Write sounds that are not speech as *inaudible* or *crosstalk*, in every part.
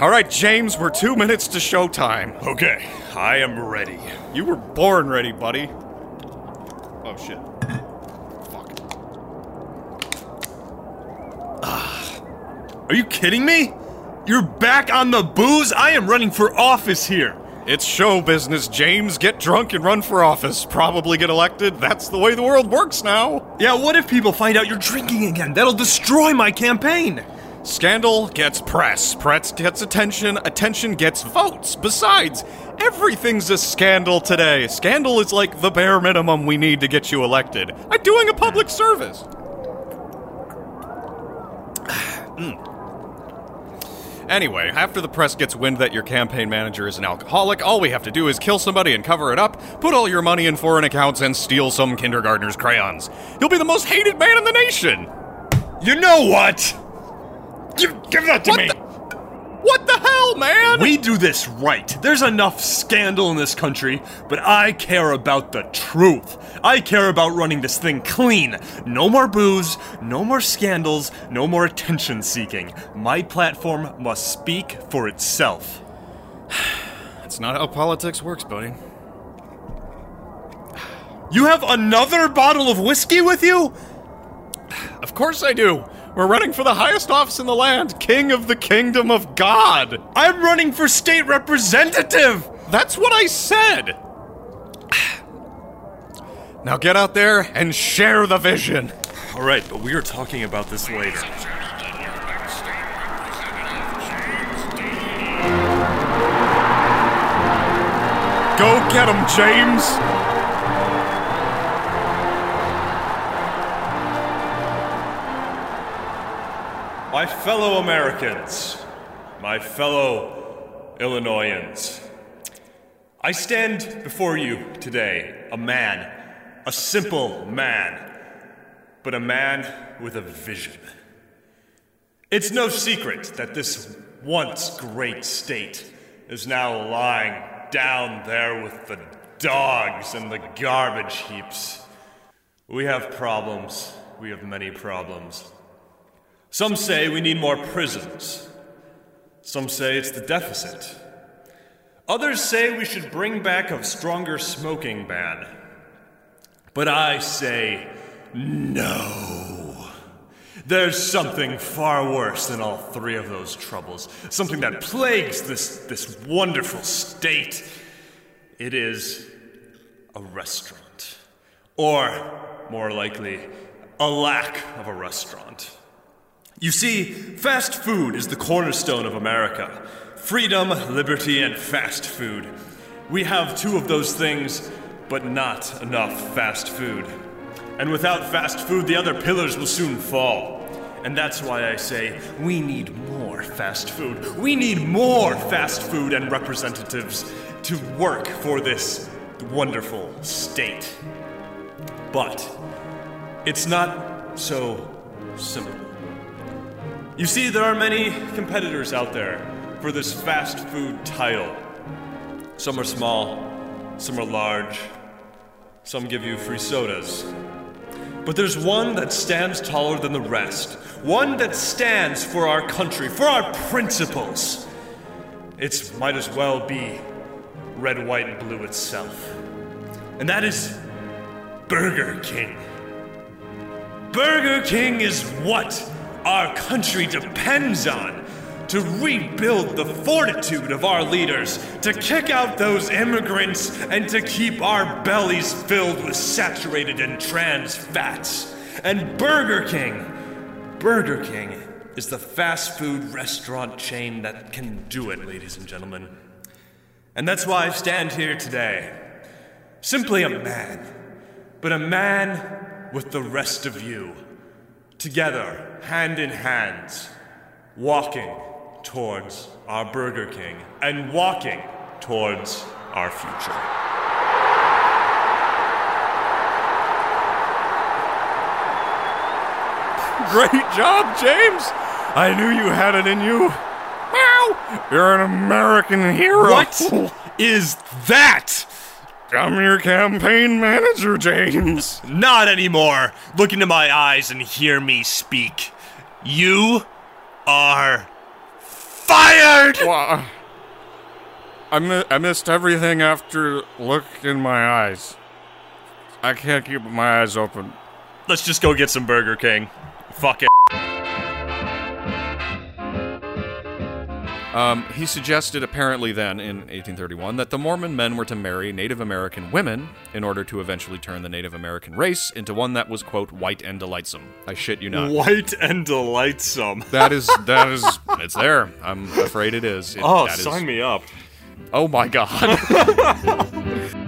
All right, James, we're two minutes to showtime. Okay, I am ready. You were born ready, buddy. Oh, shit. Fuck. Ah, are you kidding me? You're back on the booze? I am running for office here. It's show business, James. Get drunk and run for office. Probably get elected. That's the way the world works now. Yeah, what if people find out you're drinking again? That'll destroy my campaign. Scandal gets press. Press gets attention. Attention gets votes. Besides, everything's a scandal today. Scandal is like the bare minimum we need to get you elected. I'm doing a public service. *sighs* Anyway, after the press gets wind that your campaign manager is an alcoholic, all we have to do is kill somebody and cover it up, put all your money in foreign accounts, and steal some kindergartner's crayons. You'll be the most hated man in the nation! You know what? Give, give that to What me. the- What the hell, man? We do this right. There's enough scandal in this country, but I care about the truth. I care about running this thing clean. No more booze, no more scandals, no more attention seeking. My platform must speak for itself. *sighs* That's not how politics works, buddy. You have another bottle of whiskey with you? *sighs* Of course I do. We're running for the highest office in the land, King of the Kingdom of God. I'm running for state representative! That's what I said. Now get out there and share the vision. Alright, but we are talking about this later. Go get him, James. My fellow Americans, my fellow Illinoisans, I stand before you today, a man, a simple man, but a man with a vision. It's no secret that this once great state is now lying down there with the dogs and the garbage heaps. We have problems. We have many problems. Some say we need more prisons. Some say it's the deficit. Others say we should bring back a stronger smoking ban. But I say no. There's something far worse than all three of those troubles. Something that plagues this, this wonderful state. It is a restaurant. Or, more likely, a lack of a restaurant. You see, fast food is the cornerstone of America freedom, liberty, and fast food. We have two of those things, but not enough fast food. And without fast food, the other pillars will soon fall. And that's why I say we need more fast food. We need more fast food and representatives to work for this wonderful state. But it's not so simple. You see, there are many competitors out there for this fast food title. Some are small, some are large, some give you free sodas. But there's one that stands taller than the rest, one that stands for our country, for our principles. It might as well be red, white, and blue itself. And that is Burger King. Burger King is what our country depends on to rebuild the fortitude of our leaders, to kick out those immigrants, and to keep our bellies filled with saturated and trans fats. And Burger King, Burger King is the fast food restaurant chain that can do it, ladies and gentlemen. And that's why I stand here today. Simply a man, but a man with the rest of you. Together, hand in hand, walking towards our Burger King and walking towards our future. Great job, James. I knew you had it in you. Meow. You're an American hero. What is that? I'm your campaign manager, James. Not anymore. Look into my eyes and hear me speak. You are fired! Well, I, mi- I missed everything after look in my eyes. I can't keep my eyes open. Let's just go get some Burger King. Fuck it. Um, he suggested, apparently, then in 1831, that the Mormon men were to marry Native American women in order to eventually turn the Native American race into one that was, quote, white and delightsome. I shit you not. White and delightsome. *laughs* That is, that is, *laughs* it's there. I'm afraid it is. It, Oh, that is- sign me up. Oh my god. *laughs*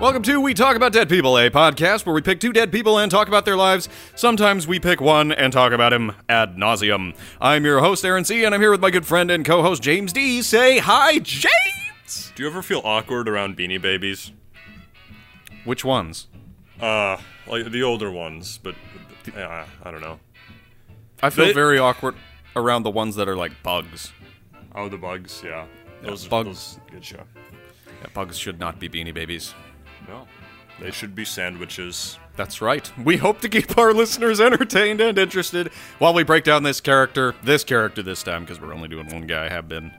Welcome to We Talk About Dead People, a podcast where we pick two dead people and talk about their lives. Sometimes we pick one and talk about him ad nauseum. I'm your host, Aaron C., and I'm here with my good friend and co host, James D. Say hi, James! Do you ever feel awkward around beanie babies? Which ones? Uh, like the older ones, but uh, I don't know. I feel They- very awkward around the ones that are like bugs. Oh, the bugs, yeah. Those, bugs. those good show. Yeah, bugs should not be beanie babies. No, they should be sandwiches. That's right. We hope to keep our *laughs* listeners entertained and interested while we break down this character, this character this time, because we're only doing one guy, have been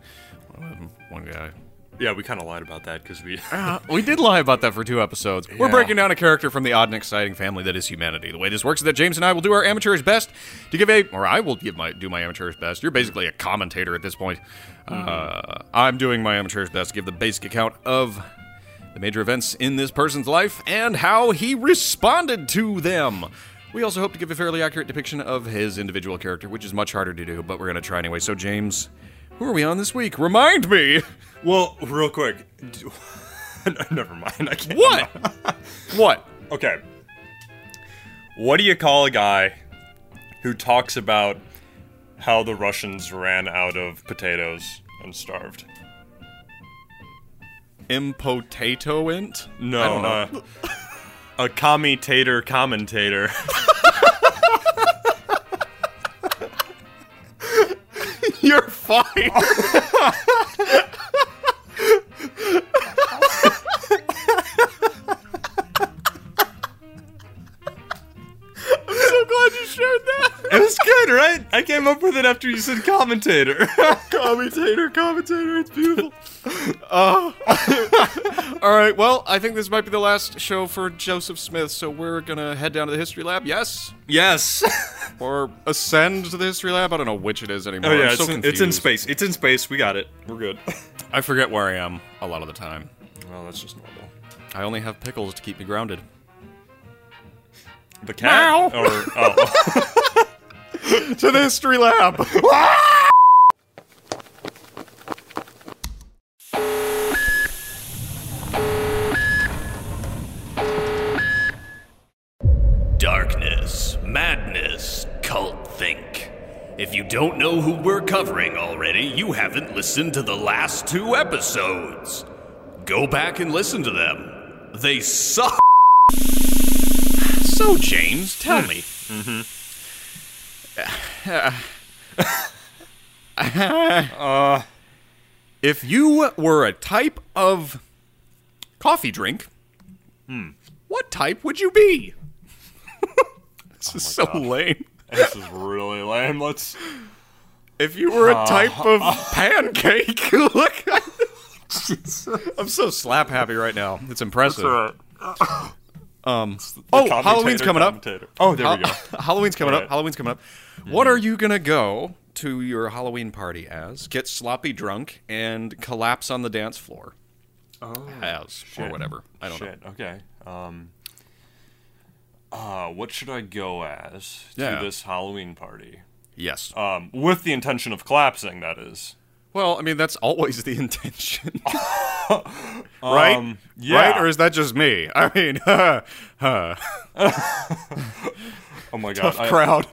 um, one guy. Yeah, we kind of lied about that because we. *laughs* Uh, we did lie about that for two episodes. We're breaking down a character from the odd and exciting family that is humanity. The way this works is that James and I will do our amateurish best to give a, or I will give my do my amateurish best. You're basically a commentator at this point. Uh, I'm doing my amateurish best to give the basic account of the major events in this person's life and how he responded to them. We also hope to give a fairly accurate depiction of his individual character, which is much harder to do, but we're going to try anyway. So, James, who are we on this week? Remind me. Well, real quick. *laughs* Never mind. I can't. What? *laughs* what? Okay. What do you call a guy who talks about how the Russians ran out of potatoes and starved? Impotatoint? No, I don't know. Uh, a commutator commentator. *laughs* You're fine. I'm so glad you shared that. it was good, right? I came up with it after you said commentator. *laughs* commentator, commentator, it's beautiful. Uh, *laughs* all right, well, I think this might be the last show for Joseph Smith, so we're gonna head down to the history lab. Yes, yes. *laughs* or ascend to the history lab. I don't know which it is anymore. Oh yeah, I'm it's, so in, it's in space. It's in space. We got it. We're good. *laughs* I forget where I am a lot of the time. well, that's just normal. I only have pickles to keep me grounded. The cat? Meow. Or oh, to the history lab. Darkness, madness, cult think. If you don't know who we're covering already, you haven't listened to the last two episodes. Go back and listen to them. They suck. So, James, tell me. uh, If you were a type of coffee drink, what type would you be? *laughs* this is so lame. This is really lame. Let's. If you were a type of *laughs* pancake, *laughs* look. I'm so slap happy right now. It's impressive. Um, oh, Halloween's coming up. Oh, there we go. *laughs* Halloween's coming up. Halloween's coming up. What are you gonna go to your Halloween party as? Get sloppy drunk and collapse on the dance floor Oh, as or whatever. I don't know. Shit. Okay. Um. Uh, what should I go as Yeah. to this Halloween party? Yes. Um, with the intention of collapsing, that is. Well, I mean that's always the *laughs* intention, *laughs* *laughs* right? Um, yeah. Right? Or is that just me? I mean, huh. Oh my god. I- crowd.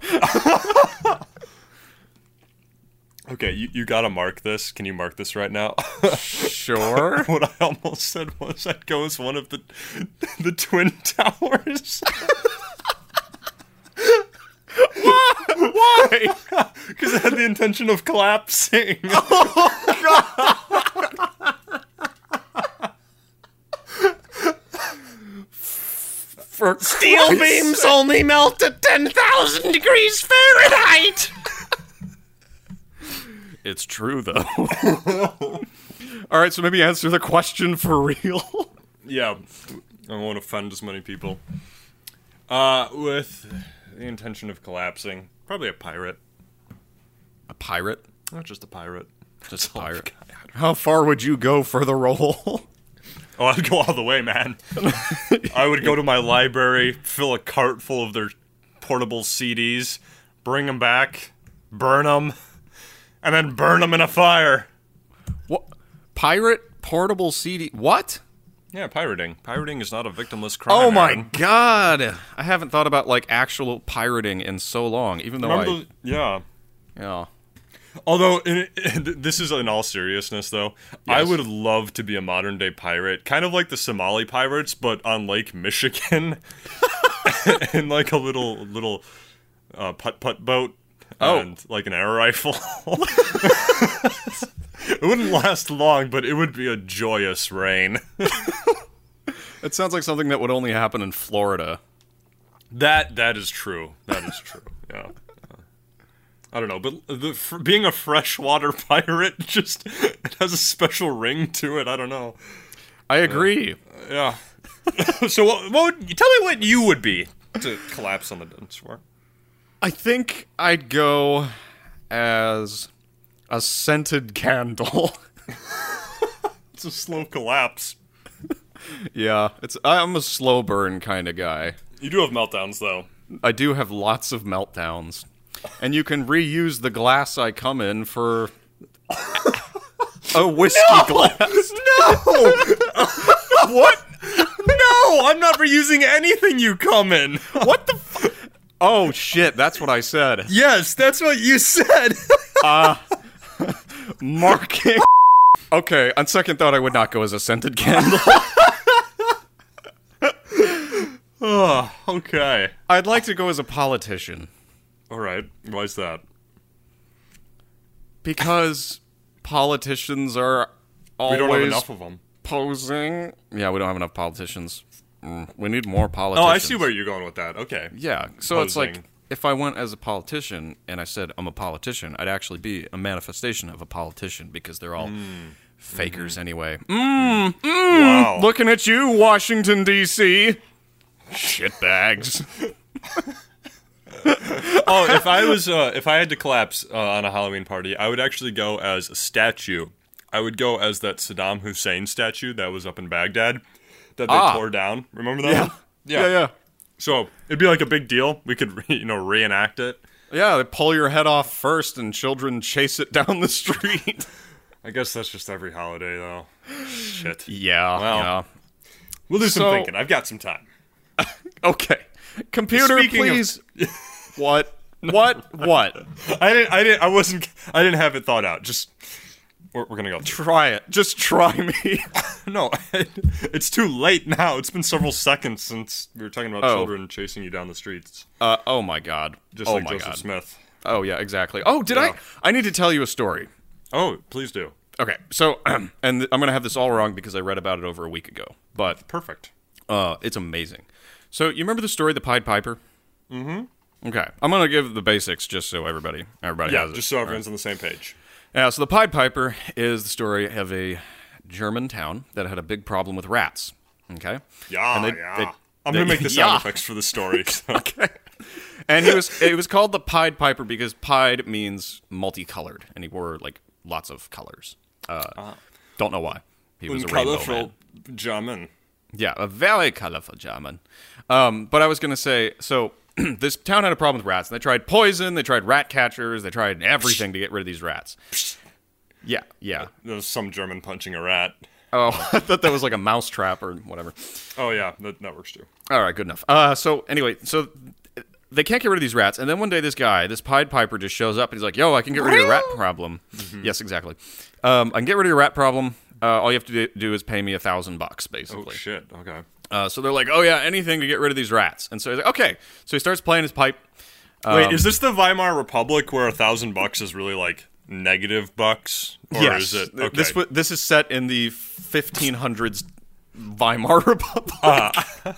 Okay, you, you gotta mark this. Can you mark this right now? sure. *laughs* what I almost said was I'd go as one of the the twin towers. Why? Why? *laughs* Because I had the intention of collapsing. *laughs* Oh for Steel Christ's beams sake. only melt at 10,000 degrees Fahrenheit! It's true though. *laughs* All right, so maybe answer the question for real. yeah, I won't offend as many people. Uh, with the intention of collapsing, probably a pirate. A pirate? Not just a pirate. Just a *laughs* Oh, pirate. God. How far would you go for the role? Oh, I'd go all the way, man. *laughs* I would go to my library, fill a cart full of their portable CDs, bring them back, burn them, and then burn them in a fire. what? Pirate portable CD? What? Yeah, pirating. Pirating is not a victimless crime. Oh my Aaron. god! I haven't thought about like actual pirating in so long. Even though Remember I, the- yeah. yeah. Although in, in- *laughs* this is in all seriousness, though, I would love to be a modern day pirate, kind of like the Somali pirates, but on Lake *laughs* Michigan, *laughs* in like a little little uh, putt putt boat, Oh. and like an air rifle. *laughs* it wouldn't last long, but it would be a joyous reign. *laughs* It sounds like something that would only happen in Florida. That that is true. That is true. *laughs* Yeah. I don't know, but the, being a freshwater pirate just it has a special ring to it. I don't know. I agree. Yeah. so what, what would tell me what you would be to collapse on the dance floor? I think I'd go as a scented candle. *laughs* It's a slow collapse. yeah, it's I'm a slow burn kind of guy. You do have meltdowns though. I do have lots of meltdowns. And you can reuse the glass I come in for a whiskey glass. *laughs* No. *laughs* what? No, I'm not reusing anything you come in. What the Oh shit, that's what I said. Yes, that's what you said. *laughs* Uh, marking. Okay, on second thought I would not go as a scented candle. *laughs* oh, okay. I'd like to go as a politician All right. Why's that? because politicians are We always don't have enough of them. posing. Yeah, we don't have enough politicians. Mm, we need more politicians. Oh. I see where you're going with that. Okay. Yeah, so it's like if I went as a politician and I said I'm a politician, I'd actually be a manifestation of a politician because they're all fakers anyway. Mm, Wow. looking at you, Washington D.C. Shitbags. *laughs* oh, if I was, uh, if I had to collapse uh, on a Halloween party, I would actually go as a statue. I would go as that Saddam Hussein statue that was up in Baghdad that they Ah. tore down. Remember that? one? *laughs* yeah, yeah. So it'd be like a big deal. We could, *laughs* you know, reenact it. Yeah, they pull your head off first and children chase it down the *laughs* street. I guess that's just every holiday, though. Shit. yeah, Well. yeah. We'll do some So- thinking. I've got some time. Okay. Computer, Speaking of- please. what? What? What? I didn't. I didn't. I wasn't. I didn't have it thought out. Just we're, we're gonna go. Try it. Just try me. *laughs* No, *laughs* it's too late now. It's been several seconds since we were talking about Oh. children chasing you down the streets, Uh, oh my god. just oh like my Joseph god. Smith. Oh yeah, exactly. Oh, did Yeah. I? I need to tell you a story. Oh, please do. Okay, so *clears throat* and I'm gonna have this all wrong because I read about it over a week ago, but Perfect. uh, it's amazing. So you remember the story, of the Pied Piper? Mm-hmm. Okay, I'm gonna give the basics just so everybody everybody Yeah, has it. just so everyone's on the same page. Yeah, so the Pied Piper is the story of a German town that had a big problem with rats. Okay. Yeah, And they- yeah. they- I'm they- gonna make the *laughs* sound Yeah. effects for the story. *laughs* so- Okay. And he was it was called the Pied Piper because pied means multicolored, and he wore like lots of colors. Uh, don't know why. He was a rainbow man. colorful German. Yeah, a very colorful German. Um, but I was gonna say, so *clears throat* this town had a problem with rats, and they tried poison, they tried rat catchers, they tried everything to get rid of these rats. Yeah, yeah. There was some German punching a rat. Oh, *laughs* I thought that was like a mouse trap or whatever. Oh yeah, that, that works too. All right, good enough. Uh, so anyway, so they can't get rid of these rats, and then one day this guy, this Pied Piper, just shows up and he's like, "Yo, I can get rid of your rat problem." Yes, exactly. Um, I can get rid of your rat problem. Uh, all you have to do, do is pay me a thousand bucks, basically. Oh basically. shit. Okay. Uh, so they're like, "Oh yeah, anything to get rid of these rats." And so he's like, "Okay." So he starts playing his pipe. Wait, is this the Weimar Republic where a thousand bucks is really like negative bucks? Or yes, is it okay. this this is set in the 1500s Weimar *laughs* Republic. *laughs*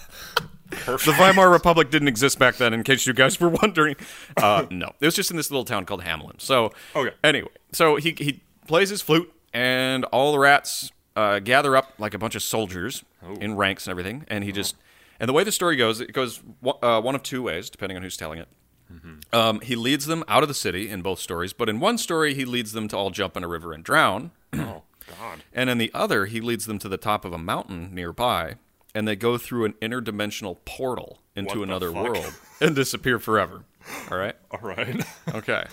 The Weimar Republic didn't exist back then, in case you guys were wondering. Uh, *laughs* no, it was just in this little town called Hamelin. So, Okay. Anyway, so he he plays his flute, and all the rats uh, gather up like a bunch of soldiers in ranks and everything, and he just and the way the story goes, it goes one- uh, one of two ways, depending on who's telling it. Um, he leads them out of the city in both stories, but in one story, he leads them to all jump in a river and drown. Oh *clears throat* God. And in the other, he leads them to the top of a mountain nearby, and they go through an interdimensional portal into What another world *laughs* and disappear forever. All right? *laughs* All right. Okay.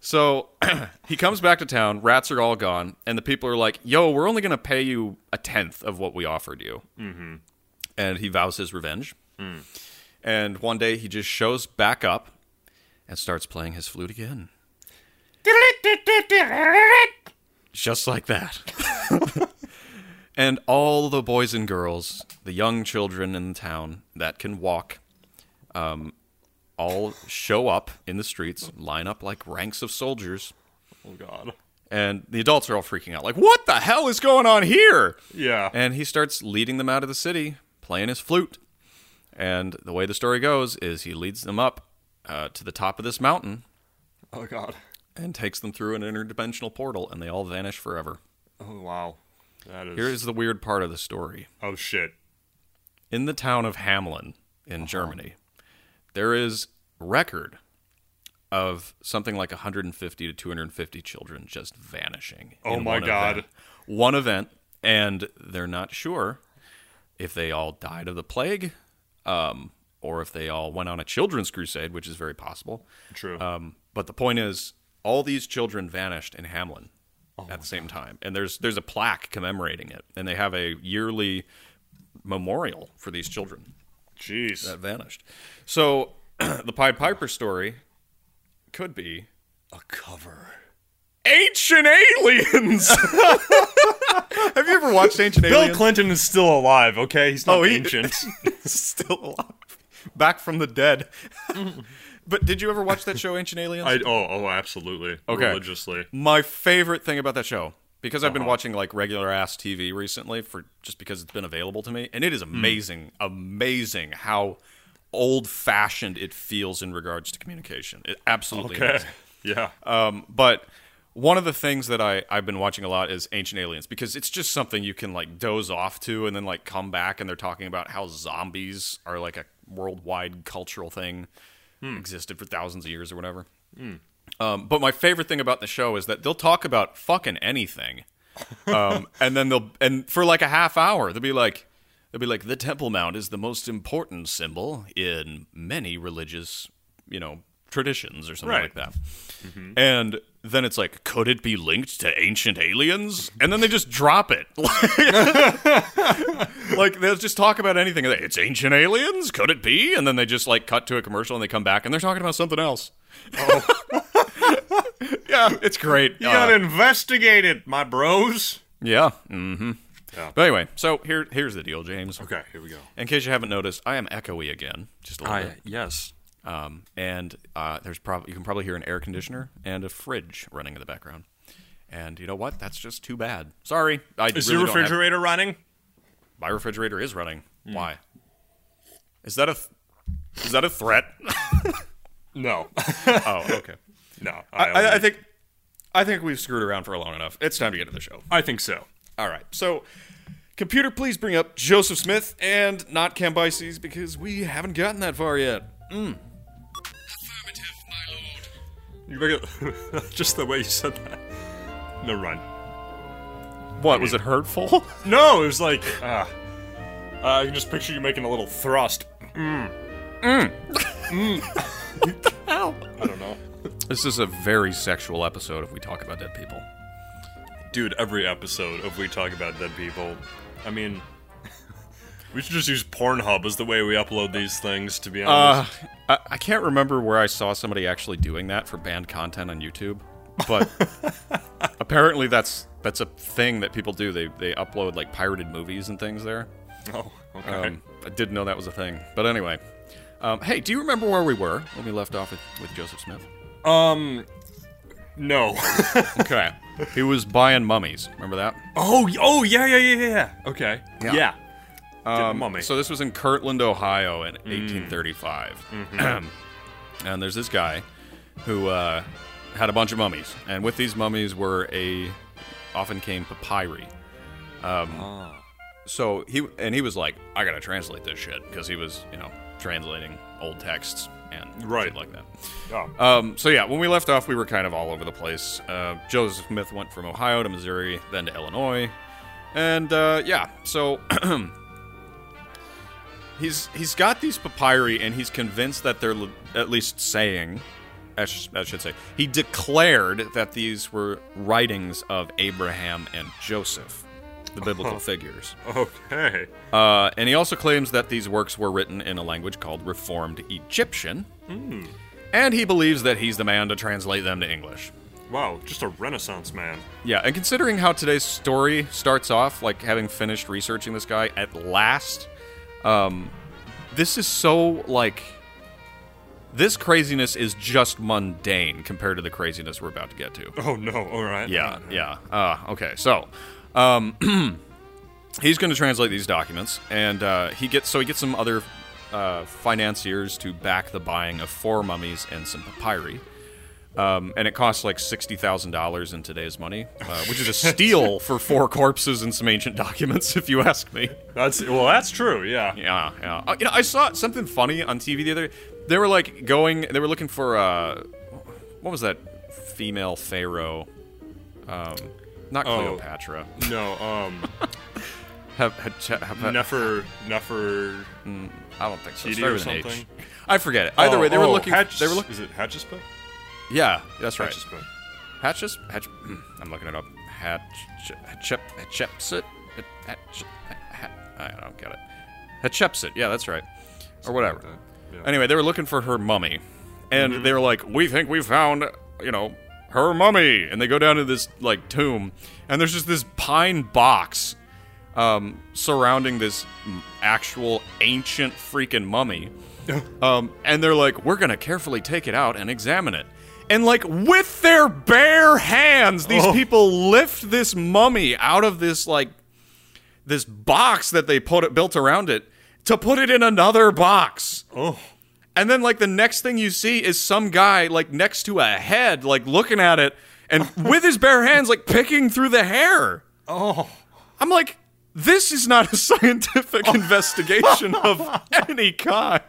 So *clears throat* he comes back to town, rats are all gone, and the people are like, yo, we're only going to pay you a tenth of what we offered you. Mm-hmm. And he vows his revenge. And one day he just shows back up and starts playing his flute again. *laughs* Just like that. *laughs* and all the boys and girls, the young children in the town that can walk, um, all show up in the streets, line up like ranks of soldiers, oh God. and the adults are all freaking out, like, what the hell is going on here? Yeah. And he starts leading them out of the city, playing his flute. And the way the story goes is he leads them up uh, to the top of this mountain oh God. and takes them through an interdimensional portal, and they all vanish forever. Oh wow. That is. Here's the weird part of the story. oh shit. In the town of Hamelin in Germany, there is record of something like 150 to 250 children just vanishing. Oh my one God. event. One event, and they're not sure if they all died of the plague, um, or if they all went on a children's crusade, which is very possible. True. Um, but the point is, all these children vanished in Hamelin Oh at the same time, and there's there's a plaque commemorating it, and they have a yearly memorial for these children Jeez. that vanished. So *clears throat* the Pied Piper story could be a cover. ancient aliens. *laughs* have you ever watched Ancient Bill Aliens? Bill Clinton is still alive. Okay, he's not Oh, he- ancient. *laughs* Still alive, back from the dead. *laughs* but did you ever watch that show, Ancient Aliens? I oh oh absolutely. Okay. Religiously. My favorite thing about that show, because I've been Uh-huh. watching like regular ass TV recently for just because it's been available to me, and it is Hmm. amazing, amazing how old fashioned it feels in regards to communication. It absolutely Okay. is. *laughs* Yeah. Um, but one of the things that I, I've been watching a lot is Ancient Aliens because it's just something you can like doze off to and then like come back and they're talking about how zombies are like a worldwide cultural thing, existed for thousands of years or whatever. Um, but my favorite thing about the show is that they'll talk about fucking anything, um, *laughs* and then they'll and for like a half hour they'll be like, they'll be like, the Temple Mount is the most important symbol in many religious, you know, traditions or something Right. like that. And then it's like, could it be linked to ancient aliens? And then they just drop it. *laughs* like they'll just talk about anything. It's ancient aliens. Could it be? And then they just like cut to a commercial and they come back and they're talking about something else. *laughs* yeah, it's great. You Uh, gotta investigate it, my bros. yeah. Mm-hmm. Yeah. But anyway, so here here's the deal, James. Okay, here we go. In case you haven't noticed, I am echoey again, just a little bit. yes. Um, and uh, there's probably you can probably hear an air conditioner and a fridge running in the background. And you know what? That's just too bad. Sorry, I Is really your don't have- refrigerator running? my refrigerator is running. Why? Is that a th- is that a threat? *laughs* No. *laughs* oh, okay. no. I, I, I, I think I think we've screwed around for long enough. It's time to get to the show. I think so. All right. So, computer, please bring up Joseph Smith and not Cambyses because we haven't gotten that far yet. Mm. Affirmative, my lord. You make it *laughs* just the way you said that. No run. What was it hurtful? *laughs* No, it was like ah. Uh, I can just picture you making a little thrust. Ow. I don't know. This is a very sexual episode if we talk about dead people. Dude, every episode of We Talk About Dead People, I mean, we should just use Pornhub as the way we upload these things, to be Uh, honest. I, I can't remember where I saw somebody actually doing that for banned content on YouTube, but *laughs* apparently that's that's a thing that people do. They they upload like pirated movies and things there. oh, okay. Um, I didn't know that was a thing. But anyway, um, hey, do you remember where we were when we left off with, with Joseph Smith? Um, no. *laughs* Okay, he was buying mummies. Remember that? oh, oh, yeah, yeah, yeah, yeah. Okay. Yeah. Yeah. The mummy. So this was in Kirtland, Ohio, in 1835, *clears throat* and there's this guy who uh, had a bunch of mummies, and with these mummies were a often came papyri. Um, So he and he was like, I gotta translate this shit because he was, you know, translating old texts and Right. shit like that. Um, so yeah, when we left off, we were kind of all over the place. Uh, Joseph Smith went from Ohio to Missouri, then to Illinois, and uh, yeah, so *clears throat* he's he's got these papyri, and he's convinced that they're le- at least saying, I, sh- I should say, he declared that these were writings of Abraham and Joseph, the biblical figures. okay. Uh, and he also claims that these works were written in a language called Reformed Egyptian. And he believes that he's the man to translate them to English. Wow, just a Renaissance man. Yeah, and considering how today's story starts off, like having finished researching this guy at last, um, this is so like. This craziness is just mundane compared to the craziness we're about to get to. Oh no! All right. Yeah, yeah. Uh, okay, so um, *clears throat* he's going to translate these documents, and uh, he gets so he gets some other uh, financiers to back the buying of four mummies and some papyri. Um, and it costs like sixty thousand dollars in today's money, uh, *laughs* which is a steal for four corpses and some ancient documents, if you ask me. That's well. That's true. Yeah. Yeah, yeah. Uh, you know, I saw something funny on TV the other. Day. They were like going. They were looking for uh, what was that female pharaoh? Um, not Oh. Cleopatra. No. Um. *laughs* Have, have, have, have, Nefer. Nefer. I don't think so. Or with an H. something? I forget it. Either Oh, way, they were oh, looking. Hatch, they were looking. Is it Hatchesput? Yeah, that's right. Hatchesput. Hatches. Hatch. hmm, I'm looking it up. Hatch. Hatchep. Hatchepsit. Hatch. I don't get it. Hatchepsit. Yeah, that's right. Or whatever. like yeah. Mm-hmm. Anyway, they were looking for her mummy, and they were like, "We think we found, you know, her mummy." And they go down to this like tomb, and there's just this pine box um, surrounding this actual ancient freaking mummy. *laughs* um, and they're like, "We're gonna carefully take it out and examine it." And like with their bare hands, these Oh. people lift this mummy out of this like this box that they put it built around it to put it in another box. Oh. And then like the next thing you see is some guy like next to a head, like looking at it and *laughs* with his bare hands like picking through the hair. Oh. I'm like, this is not a scientific *laughs* investigation of *laughs* any kind.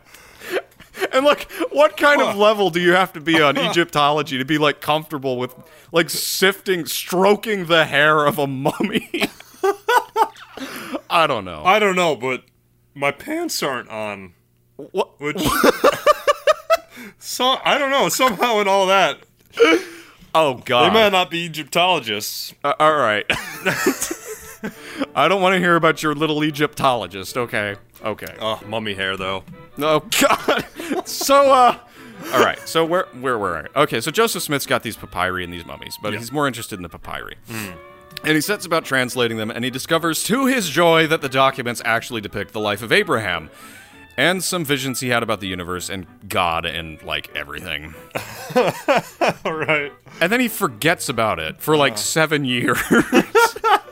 And like, what kind of level do you have to be on Egyptology to be like comfortable with like sifting, stroking the hair of a mummy? I don't know. I don't know, but my pants aren't on. What? Which. *laughs* so I don't know. Somehow in all that, Oh God. they might not be Egyptologists. Uh, all right. *laughs* I don't want to hear about your little Egyptologist. Okay. Okay. Oh, mummy hair though. Oh *laughs* God. so uh all right. So where where were I? Okay, so Joseph Smith's got these papyri and these mummies, but he's more interested in the papyri. And he sets about translating them, and he discovers to his joy that the documents actually depict the life of Abraham and some visions he had about the universe and God and like everything. All *laughs* right. And then he forgets about it for like uh-huh. seven years. *laughs*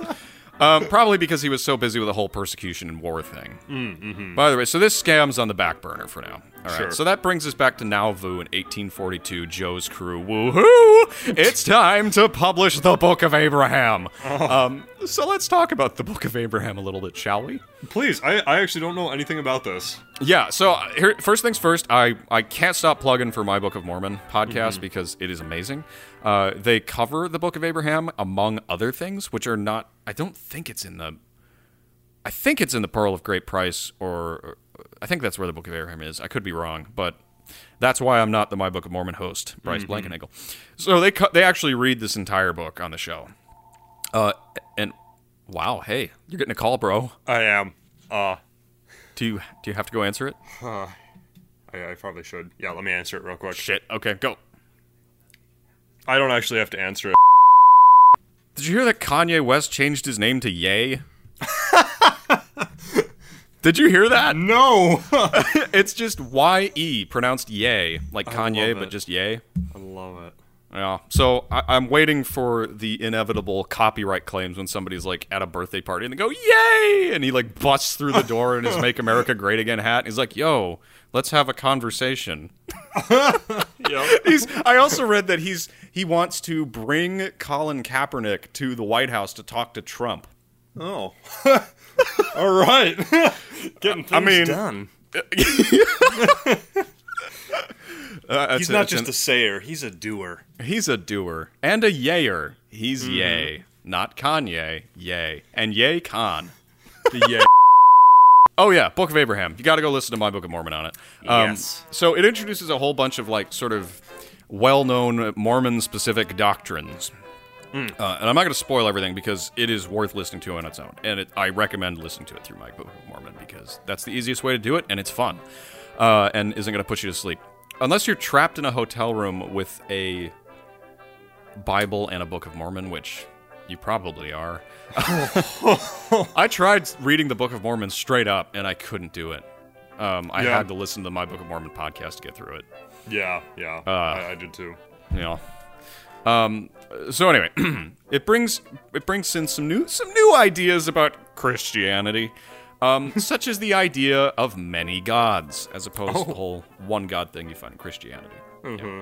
um, probably because he was so busy with the whole persecution and war thing. Mm-hmm. By the way, so this scam's on the back burner for now. All right. Sure. So that brings us back to Nauvoo in 1842. Joe's crew. Woohoo! It's time to publish the Book of Abraham. Um, so let's talk about the Book of Abraham a little bit, shall we? Please, I, I actually don't know anything about this. Yeah, so uh, here, first things first, I, I can't stop plugging for my Book of Mormon podcast because it is amazing. Uh, they cover the Book of Abraham among other things, which are not. I don't think it's in the. I think it's in the Pearl of Great Price, or, or I think that's where the Book of Abraham is. I could be wrong, but that's why I'm not the My Book of Mormon host, Bryce Blankenagel. So they cu- they actually read this entire book on the show. Uh, and wow, hey, you're getting a call, bro. I am. Uh, Do you do you have to go answer it? I, I probably should. Yeah, let me answer it real quick. Shit. Okay, go. I don't actually have to answer it. Did you hear that Kanye West changed his name to Ye? *laughs* Did you hear that? No. *laughs* It's just Y E, pronounced Ye, like Kanye, but just Ye. I love it. Yeah. So I, I'm waiting for the inevitable copyright claims when somebody's like at a birthday party and they go, "Yay!" and he like busts through the door in his "Make America Great Again" hat. And he's like, "Yo, let's have a conversation." *laughs* He's. I also read that he's he wants to bring Colin Kaepernick to the White House to talk to Trump. Oh. *laughs* All right. *laughs* Getting things mean- done. Uh, He's not just an- a sayer, he's a doer. He's a doer and a yayer. He's Mm-hmm. yay, not Kanye. Yay and yay Khan. The yeah. Oh yeah, Book of Abraham. You got to go listen to my Book of Mormon on it. Um, Yes. So it introduces a whole bunch of like sort of well-known Mormon-specific doctrines. Uh, and I'm not going to spoil everything because it is worth listening to on its own, and it, I recommend listening to it through my Book of Mormon because that's the easiest way to do it, and it's fun, uh, and isn't going to put you to sleep. Unless you're trapped in a hotel room with a Bible and a Book of Mormon, which you probably are. *laughs* I tried reading the Book of Mormon straight up, and I couldn't do it. Um, I Yeah. had to listen to my Book of Mormon podcast to get through it. Yeah, yeah. I, I did too. Yeah. Um, so anyway, *clears throat* it brings it brings in some new some new ideas about Christianity, um, *laughs* such as the idea of many gods, as opposed to the whole one god thing you find in Christianity. Yeah.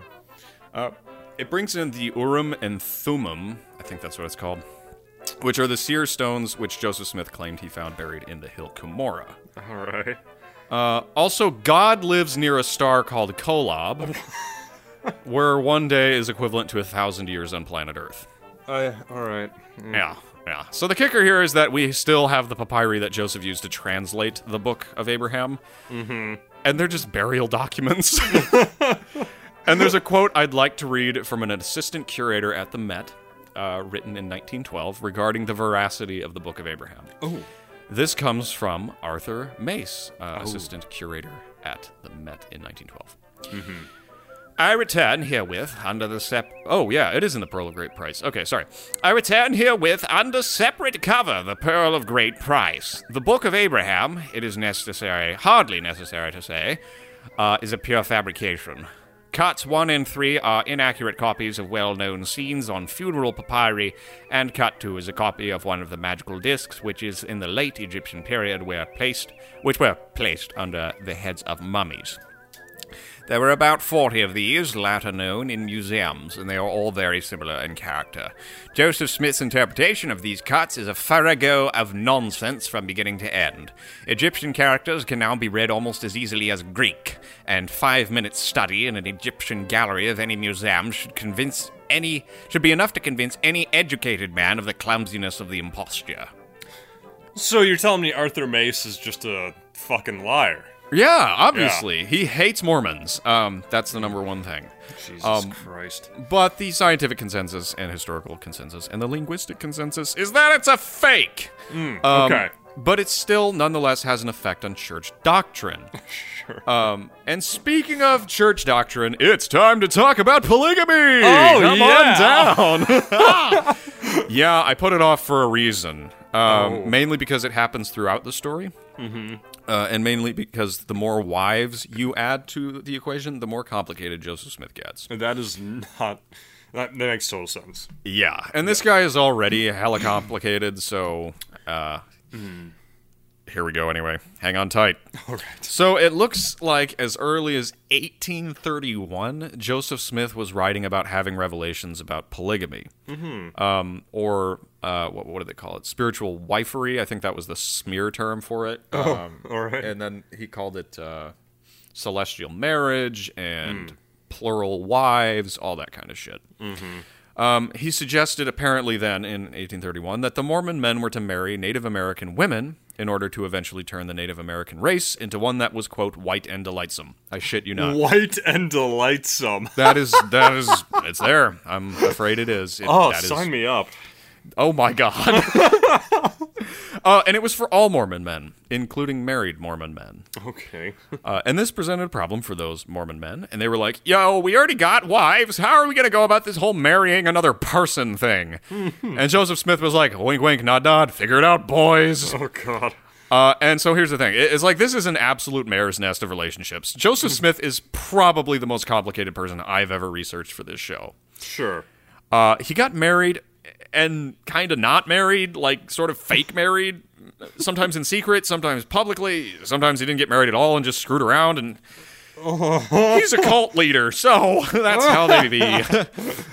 Uh, it brings in the Urim and Thummim, I think that's what it's called, which are the seer stones which Joseph Smith claimed he found buried in the hill Cumorah. All right. Uh, also, God lives near a star called Kolob, *laughs* where one day is equivalent to a thousand years on planet Earth. I, all right. Yeah, yeah. So the kicker here is that we still have the papyri that Joseph used to translate the Book of Abraham, mm-hmm. and they're just burial documents. *laughs* *laughs* and there's a quote I'd like to read from an assistant curator at the Met, uh, written in 1912, regarding the veracity of the Book of Abraham. Oh. This comes from Arthur Mace, uh, assistant curator at the Met in 1912. I return herewith under the sep. Oh, yeah, it is in the Pearl of Great Price. Okay, sorry. I return herewith under separate cover the Pearl of Great Price. The Book of Abraham, it is necessary, hardly necessary to say, uh, is a pure fabrication. Cuts 1 and 3 are inaccurate copies of well known scenes on funeral papyri, and Cut 2 is a copy of one of the magical discs, which is in the late Egyptian period, where placed, which were placed under the heads of mummies. There were about 40 of these, latter known in museums, and they are all very similar in character. Joseph Smith's interpretation of these cuts is a farrago of nonsense from beginning to end. Egyptian characters can now be read almost as easily as Greek, and five minutes study in an Egyptian gallery of any museum should convince any should be enough to convince any educated man of the clumsiness of the imposture. So you're telling me Arthur Mace is just a fucking liar? Yeah, obviously. He hates Mormons. Um, that's the number one thing. Jesus Um, Christ. But the scientific consensus and historical consensus and the linguistic consensus is that it's a fake. Um, okay. But it still nonetheless has an effect on church doctrine. *laughs* Sure. Um, and speaking of church doctrine, it's time to talk about polygamy. Oh, Come yeah. on down. *laughs* *laughs* yeah, I put it off for a reason. Um, Oh. Mainly because it happens throughout the story. Mm-hmm. Uh, and mainly because the more wives you add to the equation, the more complicated Joseph Smith gets. that is not. That, that makes total sense. Yeah, and this guy is already hella complicated, so uh, here we go. Anyway, hang on tight. *laughs* All right. So it looks like as early as 1831, Joseph Smith was writing about having revelations about polygamy, mm-hmm. um, or uh, what, what do they call it? Spiritual wifery. I think that was the smear term for it. Um, *laughs* All right. and then he called it uh, celestial marriage and plural wives, all that kind of shit. Um, he suggested, apparently, then in 1831, that the Mormon men were to marry Native American women in order to eventually turn the Native American race into one that was, quote, white and delightsome. I shit you not. White and delightsome. That is, that is, it's there. I'm afraid it is. It, Oh, that is- sign me up. Oh my god. *laughs* uh, and it was for all Mormon men, including married Mormon men. Okay. *laughs* Uh, and this presented a problem for those Mormon men. And they were like, yo, we already got wives. How are we going to go about this whole marrying another person thing? *laughs* and Joseph Smith was like, wink, wink, nod, nod. Figure it out, boys. Oh God. Uh, and so here's the thing: it's like this is an absolute mare's nest of relationships. Joseph Smith is probably the most complicated person I've ever researched for this show. Sure. Uh, he got married and kind of not married, like sort of fake *laughs* married. Sometimes in secret, sometimes publicly. Sometimes he didn't get married at all and just screwed around. And *laughs* he's a cult leader, so *laughs* that's how they be.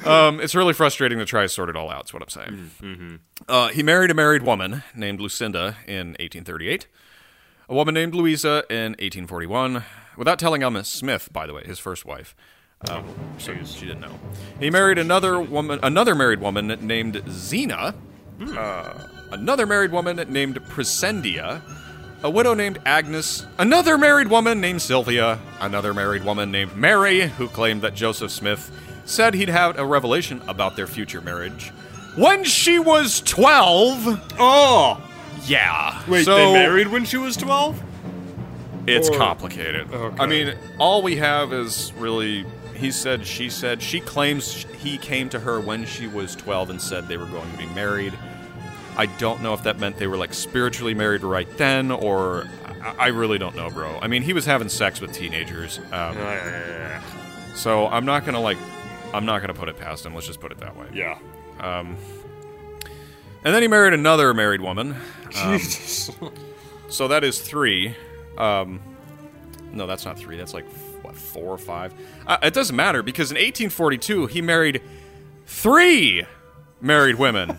um, it's really frustrating to try to sort it all out. Is what I'm saying. Uh, he married a married woman named Lucinda in 1838. A woman named Louisa in 1841. Without telling Emma Smith, by the way, his first wife. Um, so she didn't know. He married another woman, another married woman named Zina, uh, another married woman named Presendia, a widow named Agnes, another married woman named Sylvia, another married woman named Mary, who claimed that Joseph Smith said he'd had a revelation about their future marriage. When she was 12, Oh! yeah. Wait, so they married when she was 12? It's Or- complicated. Okay. I mean, all we have is really he said, she said. She claims he came to her when she was 12 and said they were going to be married. I don't know if that meant they were like spiritually married right then, or I, I really don't know, bro. I mean, he was having sex with teenagers, um, so I'm not gonna like, I'm not gonna put it past him. Let's just put it that way. Yeah. Um, And then he married another married woman. *laughs* Jesus. So that is three. Um, no, that's not three. That's like what four or five. Uh, it doesn't matter because in 1842 he married three married women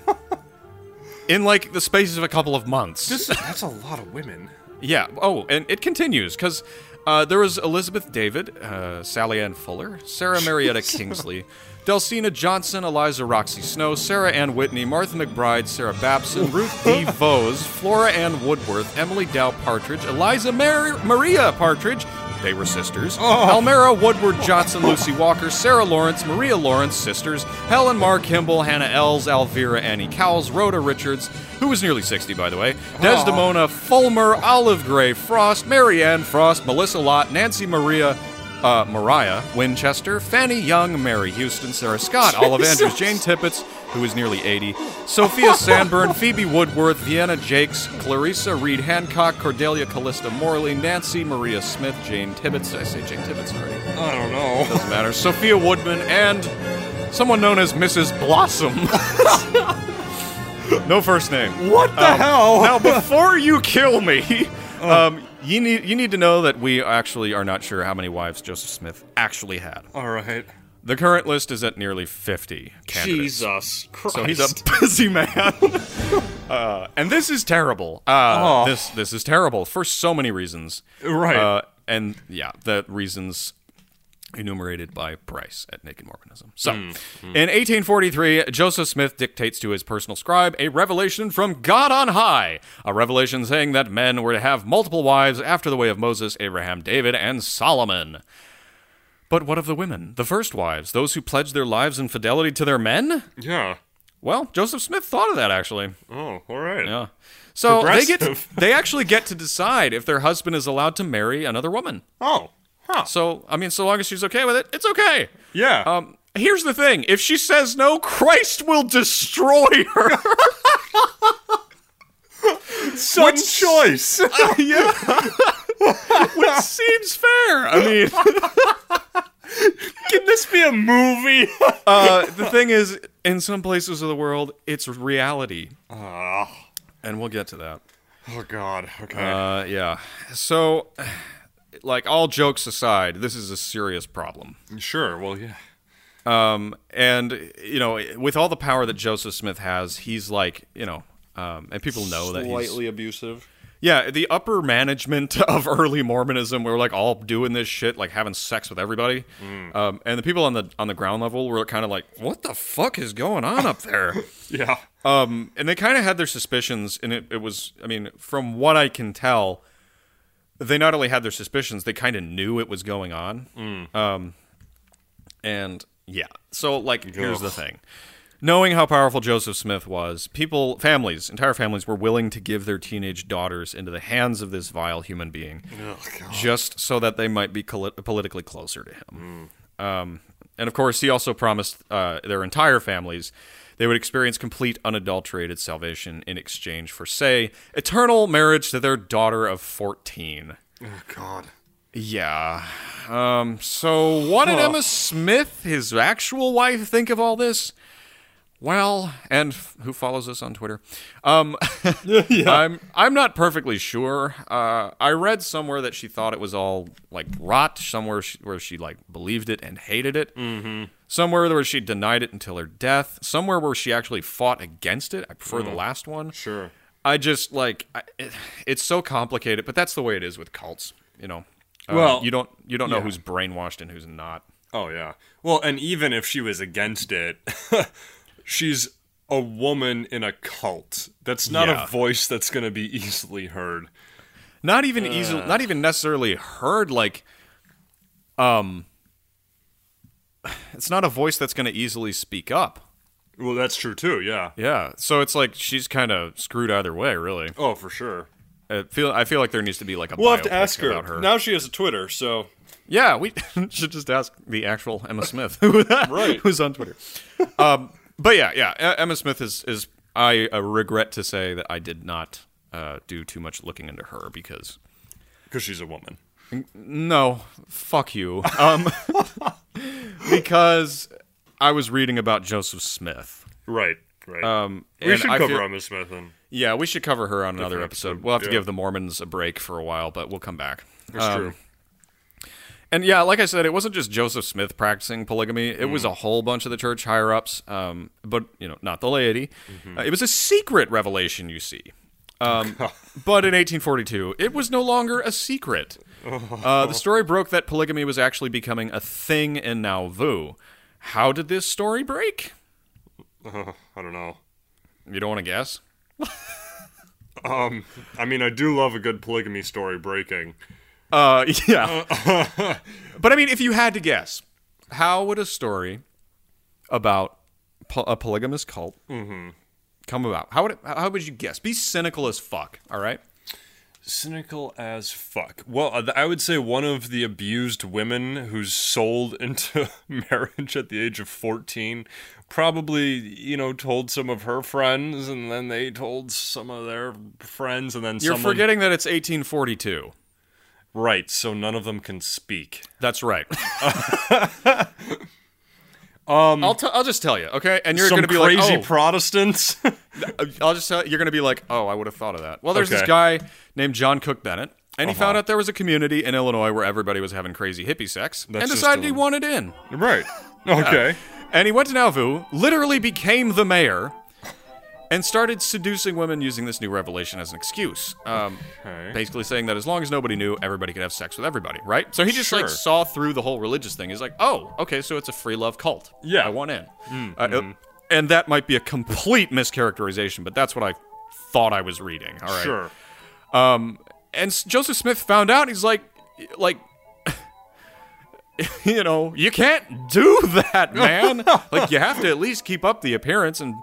*laughs* in like the spaces of a couple of months. This, that's a lot of women. Yeah. Oh, and it continues because uh, there was Elizabeth David, uh, Sally Ann Fuller, Sarah *laughs* Marietta Kingsley, Delcena Johnson, Eliza Roxcy Snow, Sarah Ann Whitney, Martha McBride, Sarah Babson, Ruth D. *laughs* Vose, Flora Ann Woodworth, Emily Dow Partridge, Eliza Mar- Maria Partridge. They were sisters. Oh. Almera Woodward Johnson, Lucy Walker, Sarah Lawrence, Maria Lawrence, sisters. Helen Mar Kimball, Hannah Ells, Alvira Annie Cowles, Rhoda Richards, who was nearly 60, by the way, oh. Desdemona Fullmer, Olive Gray Frost, Mary Ann Frost, Melissa Lott, Nancy Maria. Uh, Mariah Winchester, Fanny Young, Mary Houston, Sarah Scott, *laughs* Olive Andrews, Jane Tippett, who is nearly 80, Sophia *laughs* Sanborn, Phoebe Woodworth, Vienna Jacques, Clarissa Reed Hancock, Cordelia Callista Morley, Nancy Maria Smith, Jane Tibbetts. Did I say Jane Tibbetts already? I don't know. Doesn't matter. Sophia Woodman and someone known as Mrs. Blossom. *laughs* no first name. What the hell? Now, before you kill me, um, you need you need to know that we actually are not sure how many wives Joseph Smith actually had. All right. The current list is at nearly 50 candidates. Jesus Christ. So he's a *laughs* busy man. *laughs* uh, and this is terrible. Uh, Oh. This this is terrible for so many reasons. Right. Uh, and yeah, the reasons enumerated by Bryce at Naked Mormonism. So, hmm, hmm. in 1843, Joseph Smith dictates to his personal scribe a revelation from God on high, a revelation saying that men were to have multiple wives after the way of Moses, Abraham, David, and Solomon. But what of the women, the first wives, those who pledged their lives in fidelity to their men? yeah. Well, Joseph Smith thought of that actually. Oh, all right. Yeah. So they get Progressive. they actually get to decide if their husband is allowed to marry another woman. Oh. Huh. So I mean, so long as she's okay with it, it's okay. Yeah. Um, here's the thing: if she says no, Christ will destroy her. *laughs* Some choice. *laughs* yeah, *laughs* which seems fair. I mean, Can this be a movie? uh, the thing is, in some places of the world, it's reality, oh. and we'll get to that. oh God. Okay. Uh, yeah. So, like all jokes aside, this is a serious problem. sure. Well, yeah. Um, and you know, with all the power that Joseph Smith has, he's like, you know, um, and people know that he's abusive. yeah, the upper management *laughs* of early Mormonism were like all doing this shit, like having sex with everybody, um, and the people on the on the ground level were kind of like, what the fuck is going on up there? *laughs* Yeah. Um, and they kind of had their suspicions, and it, it was, I mean, from what I can tell, they not only had their suspicions, they kind of knew it was going on. Um, and yeah, so like, here's the thing. Knowing how powerful Joseph Smith was, people, families, entire families were willing to give their teenage daughters into the hands of this vile human being Oh just so that they might be coli- politically closer to him. Um, and of course, he also promised uh, their entire families they would experience complete unadulterated salvation in exchange for, say, eternal marriage to their daughter of 14. Oh God. Yeah. Um, so, what did Huh. Emma Smith, his actual wife, think of all this? Well, and f- who follows us on Twitter? Um, *laughs* *laughs* I'm I'm not perfectly sure. Uh, I read somewhere that she thought it was all like rot. Somewhere she, where she like believed it and hated it. Mm-hmm. Somewhere where she denied it until her death. Somewhere where she actually fought against it. I prefer the last one. Sure. I just like I, it, it's so complicated, but that's the way it is with cults. You know. Um, Well, you don't you don't know yeah. who's brainwashed and who's not. Oh yeah. Well, and even if she was against it, *laughs* she's a woman in a cult. That's not Yeah. a voice that's going to be easily heard. Not even easily, not even necessarily heard. Like, um, it's not a voice that's going to easily speak up. Well, that's true too. Yeah. Yeah, so it's like she's kind of screwed either way, really. Oh, for sure. I feel I feel like there needs to be like a We'll have to ask her. about her. Now she has a Twitter, so Yeah, we *laughs* should just ask the actual Emma Smith, who, *laughs* Right. who's on Twitter. Um, but yeah, yeah, Emma Smith is is I uh, regret to say that I did not uh, do too much looking into her because because she's a woman. no, fuck you, um, *laughs* because I was reading about Joseph Smith. Right. Right. Um, we should I cover feel- Emma Smith and Yeah, we should cover her on another episode. episode, We'll have to give the Mormons a break for a while, but we'll come back. that's Um, true. And yeah, like I said, it wasn't just Joseph Smith practicing polygamy. It Mm. was a whole bunch of the church higher ups, um, but you know, not the laity. Mm-hmm. Uh, it was a secret revelation, you see. Um, *laughs* but in 1842, it was no longer a secret. Uh, the story broke that polygamy was actually becoming a thing in Nauvoo. How did this story break? *laughs* I don't know. You don't want to guess? Um, I mean, I do love a good polygamy story breaking. Uh, *laughs* yeah. but I mean, if you had to guess, how would a story about po- a polygamous cult come about? How would it, how would you guess? Be cynical as fuck. All right. Cynical as fuck. Well, uh, I would say one of the abused women who's sold *laughs* into marriage at the age of 14 probably, you know, told some of her friends and then they told some of their friends and then You're someone forgetting that it's 1842. Right, so none of them can speak. That's right. *laughs* *laughs* um, I'll t- I'll just tell you, okay? And you're going to be crazy like, oh, crazy Protestants. *laughs* I'll just tell you, you're going to be like, oh, I would have thought of that. Well, there's this guy named John Cook Bennett, and he found out there was a community in Illinois where everybody was having crazy hippie sex, That's and decided a- he wanted in. right. *laughs* Okay. And he went to Nauvoo, literally became the mayor, and started seducing women using this new revelation as an excuse. Um, Okay. Basically saying that as long as nobody knew, everybody could have sex with everybody, right? So he just Sure. like saw through the whole religious thing. He's like, oh, okay, so it's a free love cult. Yeah. I want in. Uh, uh, and that might be a complete mischaracterization, but that's what I thought I was reading. All right. Sure. And Joseph Smith found out. He's like, like, *laughs* you know, you can't do *laughs* that, man. *laughs* like, you have to at least keep up the appearance. And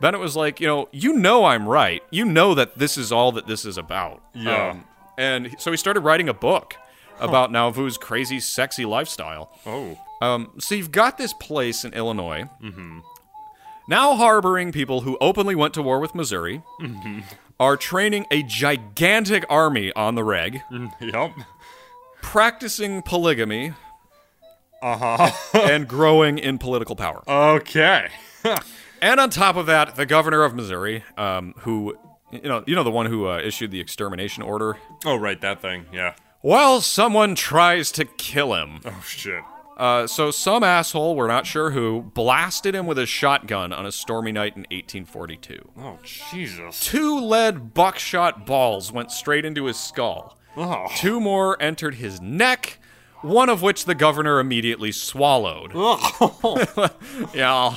Bennett was like, you know, you know I'm right. You know that this is all that this is about. Um, Yeah. and so he started writing a book about Nauvoo's crazy, sexy lifestyle. Oh. Um, so you've got this place in Illinois, Mm-hmm. now harboring people who openly went to war with Missouri, are training a gigantic army on the reg, Yep. practicing polygamy, Uh-huh. *laughs* and growing in political power. Okay. *laughs* And on top of that, the governor of Missouri, um, who you know, you know the one who uh, issued the extermination order. Oh, right, that thing. Yeah. Well, someone tries to kill him. Oh, shit. Uh, so some asshole, we're not sure who, blasted him with a shotgun on a stormy night in 1842. Oh, Jesus. Two lead buckshot balls went straight into his skull. Oh. Two more entered his neck, one of which the governor immediately swallowed. *laughs* yeah.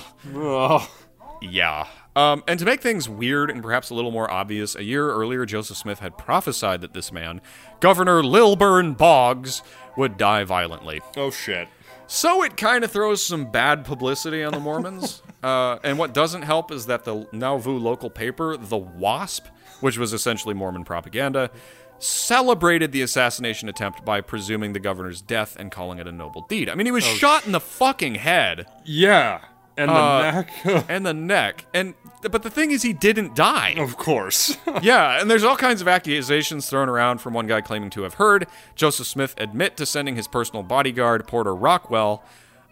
Oh. Yeah. Um, and to make things weird and perhaps a little more obvious, a year earlier, Joseph Smith had prophesied that this man, Governor Lilburn Boggs, would die violently. Oh, shit. So it kind of throws some bad publicity on the Mormons. *laughs* uh, and what doesn't help is that the Nauvoo local paper, The Wasp, which was essentially Mormon propaganda, celebrated the assassination attempt by presuming the governor's death and calling it a noble deed. I mean, he was shot in the fucking head. Yeah. And the Uh, neck. *laughs* and the neck. And but the thing is, he didn't die. of course. *laughs* yeah, and there's all kinds of accusations thrown around from one guy claiming to have heard Joseph Smith admit to sending his personal bodyguard Porter Rockwell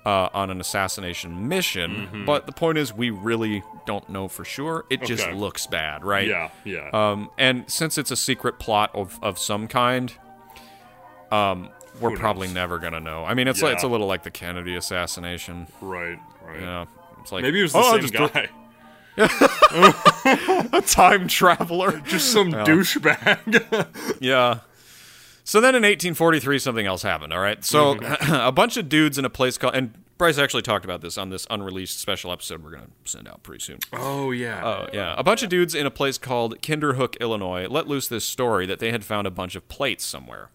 uh, on an assassination mission. But the point is, we really don't know for sure. It just looks bad, right? yeah, yeah. Um, and since it's a secret plot of, of some kind, um, we're probably never gonna know. I mean, it's like, it's a little like the Kennedy assassination. right, right. Yeah, it's like Maybe it was the "Oh, same guy. *laughs* *laughs* a time traveler. Just some douchebag. *laughs* Yeah. So then in 1843, something else happened, all right? So *clears throat* a bunch of dudes in a place called, and Bryce actually talked about this on this unreleased special episode we're going to send out pretty soon. oh yeah. Uh, yeah. A bunch of dudes in a place called Kinderhook, Illinois, let loose this story that they had found a bunch of plates somewhere.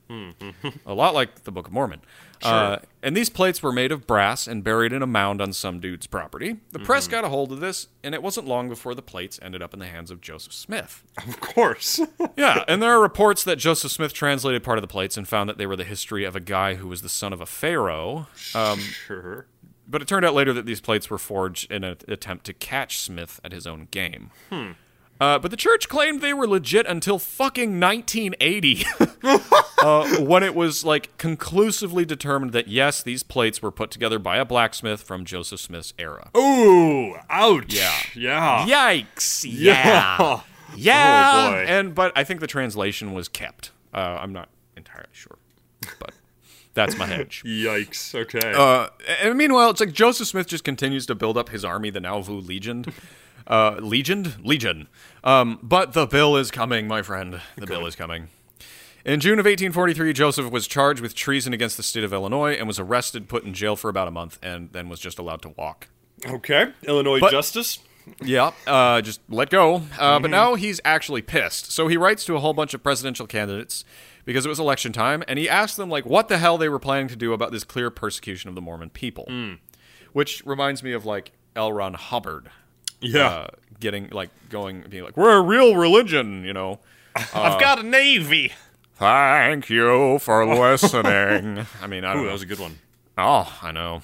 a lot like the Book of Mormon. Uh, and these plates were made of brass and buried in a mound on some dude's property. The press got a hold of this, and it wasn't long before the plates ended up in the hands of Joseph Smith. of course. *laughs* Yeah, and there are reports that Joseph Smith translated part of the plates and found that they were the history of a guy who was the son of a pharaoh. Um, sure. but it turned out later that these plates were forged in an attempt to catch Smith at his own game. Uh, but the church claimed they were legit until fucking 1980, *laughs* uh, when it was like conclusively determined that yes, these plates were put together by a blacksmith from Joseph Smith's era. Ooh, ouch. Yeah. Yeah. Yikes! Yeah, Yeah. *laughs* yeah. Oh, boy. And but I think the translation was kept. Uh, I'm not entirely sure, but that's my hedge. *laughs* Yikes. Okay. Uh, and meanwhile, it's like Joseph Smith just continues to build up his army, the Nauvoo Legion. Uh, Legion? Legion. Um, but the bill is coming, my friend. The bill is coming. In June of 1843, Joseph was charged with treason against the state of Illinois and was arrested, put in jail for about a month, and then was just allowed to walk. okay. Illinois but- justice. Yeah, uh, just let go. Uh, But now he's actually pissed. So he writes to a whole bunch of presidential candidates because it was election time, and he asked them like what the hell they were planning to do about this clear persecution of the Mormon people. Which reminds me of like L. Ron Hubbard Yeah. uh, getting like going being like we're a real religion, you know. *laughs* I've got a navy. Thank you for *laughs* listening. I mean, I Ooh, know. that was a good one. Oh, I know.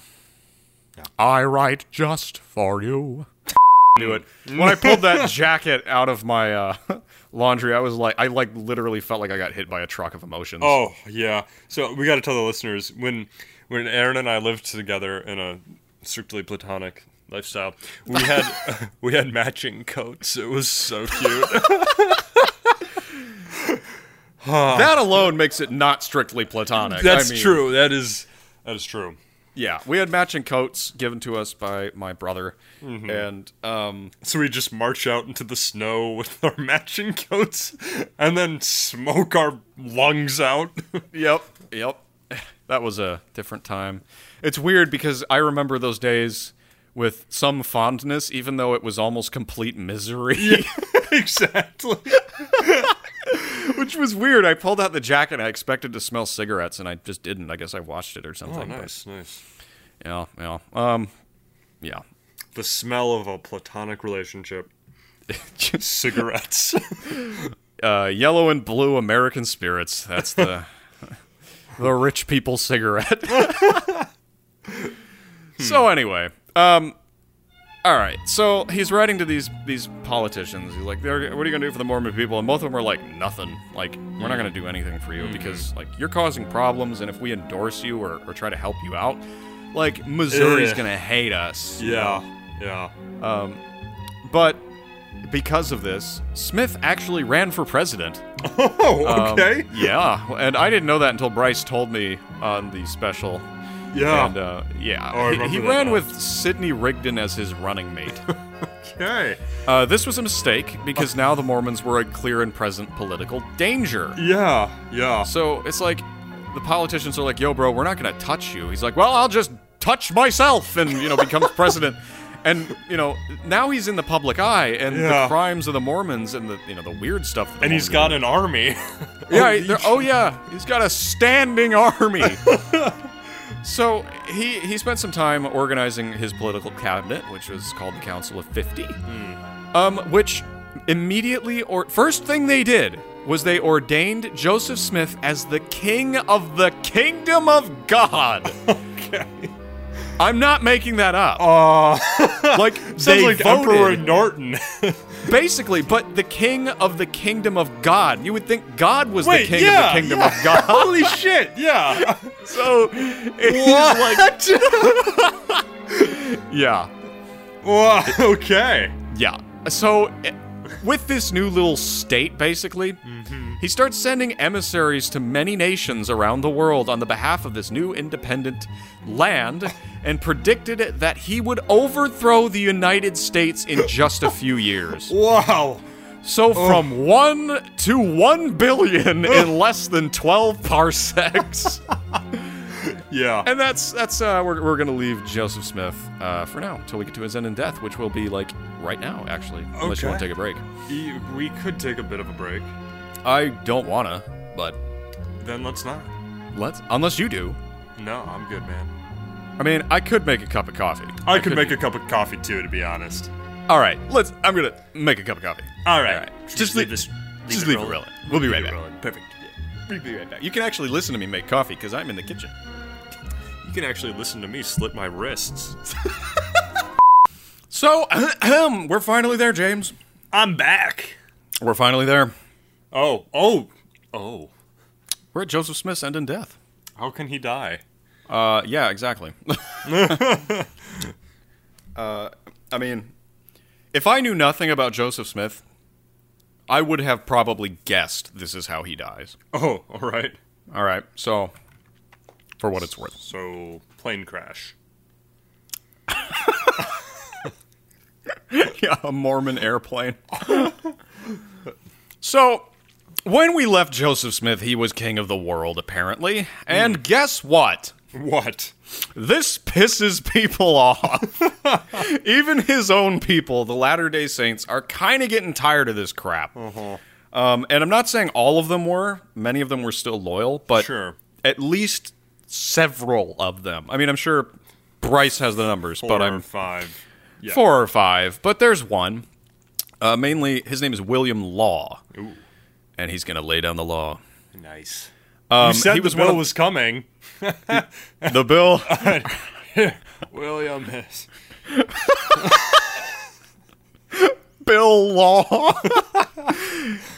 I write just for you. *laughs* Do it. When I pulled that jacket out of my uh, laundry, I was like, I like literally felt like I got hit by a truck of emotions. Oh yeah. So we got to tell the listeners when when Aaron and I lived together in a strictly platonic lifestyle, we had *laughs* we had matching coats. It was so cute. *laughs* that alone makes it not strictly platonic. That's I mean, true. That is that is true. Yeah, we had matching coats given to us by my brother, Mm-hmm. and um, So we just march out into the snow *laughs* with our matching coats and then smoke our lungs out. Yep, yep. *sighs* That was a different time. It's weird because I remember those days with some fondness, even though it was almost complete misery. *laughs* exactly. *laughs* Which was weird. I pulled out the jacket I expected to smell cigarettes and I just didn't. I guess I watched it or something. Oh, but- nice, nice. yeah, yeah. Um yeah. The smell of a platonic relationship. *laughs* Cigarettes. Uh yellow and blue American spirits. That's the the rich people cigarette. so anyway, um all right, so he's writing to these these politicians. He's like, "What are you gonna do for the Mormon people?" And both of them are like, "Nothing. Like, we're not gonna do anything for you because like you're causing problems, and if we endorse you or, or try to help you out, like Missouri's Ugh. gonna hate us." yeah, yeah. Um, but because of this, Smith actually ran for president. *laughs* Oh, Um, okay. yeah, and I didn't know that until Bryce told me on the special. Yeah. And uh, yeah, Oh, he, he ran now. with Sidney Rigdon as his running mate. *laughs* okay. Uh, this was a mistake because now the Mormons were a clear and present political danger. Yeah, yeah. So it's like the politicians are like, "Yo, bro, we're not going to touch you." He's like, "Well, I'll just touch myself," and you know becomes *laughs* president. And you know now he's in the public eye, and Yeah. the crimes of the Mormons and the you know the weird stuff. the And he's got an army. yeah, *laughs* they're- oh yeah, he's got a standing army. So he he spent some time organizing his political cabinet, which was called the Council of Fifty um, which immediately or first thing they did was they ordained Joseph Smith as the king of the kingdom of God. *laughs* okay. I'm not making that up. Uh, like *laughs* sounds they like voted, Emperor Norton. *laughs* basically, but the king of the kingdom of God. You would think God was Wait, the king yeah, of the kingdom yeah. of God. *laughs* Holy shit! Yeah. *laughs* so it's like, *laughs* yeah, wow. Okay. yeah. So eh, with this new little state, basically, mm-hmm. he starts sending emissaries to many nations around the world on the behalf of this new independent land, *laughs* and predicted that he would overthrow the United States in just a few *laughs* years. Wow. So oh. from one to one billion in *laughs* less than twelve parsecs, Yeah. and that's that's uh, we're we're gonna leave Joseph Smith uh, for now until we get to his end in death, which will be like right now, actually, unless you want to Okay. take a break. E- we could take a bit of a break. I don't wanna, but Then let's not. let's unless you do. No, I'm good, man. I mean, I could make a cup of coffee. I could make a cup of coffee too, to be honest. All right, let's. I'm gonna make a cup of coffee. All right. All right. Just leave this. Just leave it rolling. We'll be right back. Perfect. We'll be right back. You can actually listen to me make coffee because I'm in the kitchen. You can actually listen to me slit my wrists. So, we're finally there, James. I'm back. We're finally there. Oh, oh, oh. We're at Joseph Smith's end in death. How can he die? Uh, yeah, exactly. *laughs* uh, I mean, if I knew nothing about Joseph Smith, I would have probably guessed this is how he dies. Oh, all right. All right, so for what it's worth. So, plane crash. *laughs* yeah, a Mormon airplane. *laughs* so, when we left Joseph Smith, he was king of the world, apparently. And guess what? What? This pisses people *laughs* off. Even his own people, the Latter day Saints, are kind of getting tired of this crap. Um, and I'm not saying all of them were, many of them were still loyal, but Sure. at least several of them. I mean, I'm sure Bryce has the numbers, Four but I'm five. Yeah. four or five, but there's one. Uh, mainly, his name is William Law, Ooh, and he's going to lay down the law. nice. Um, you said he the was bill one of was coming. the bill. *laughs* William is. Bill Law. *laughs*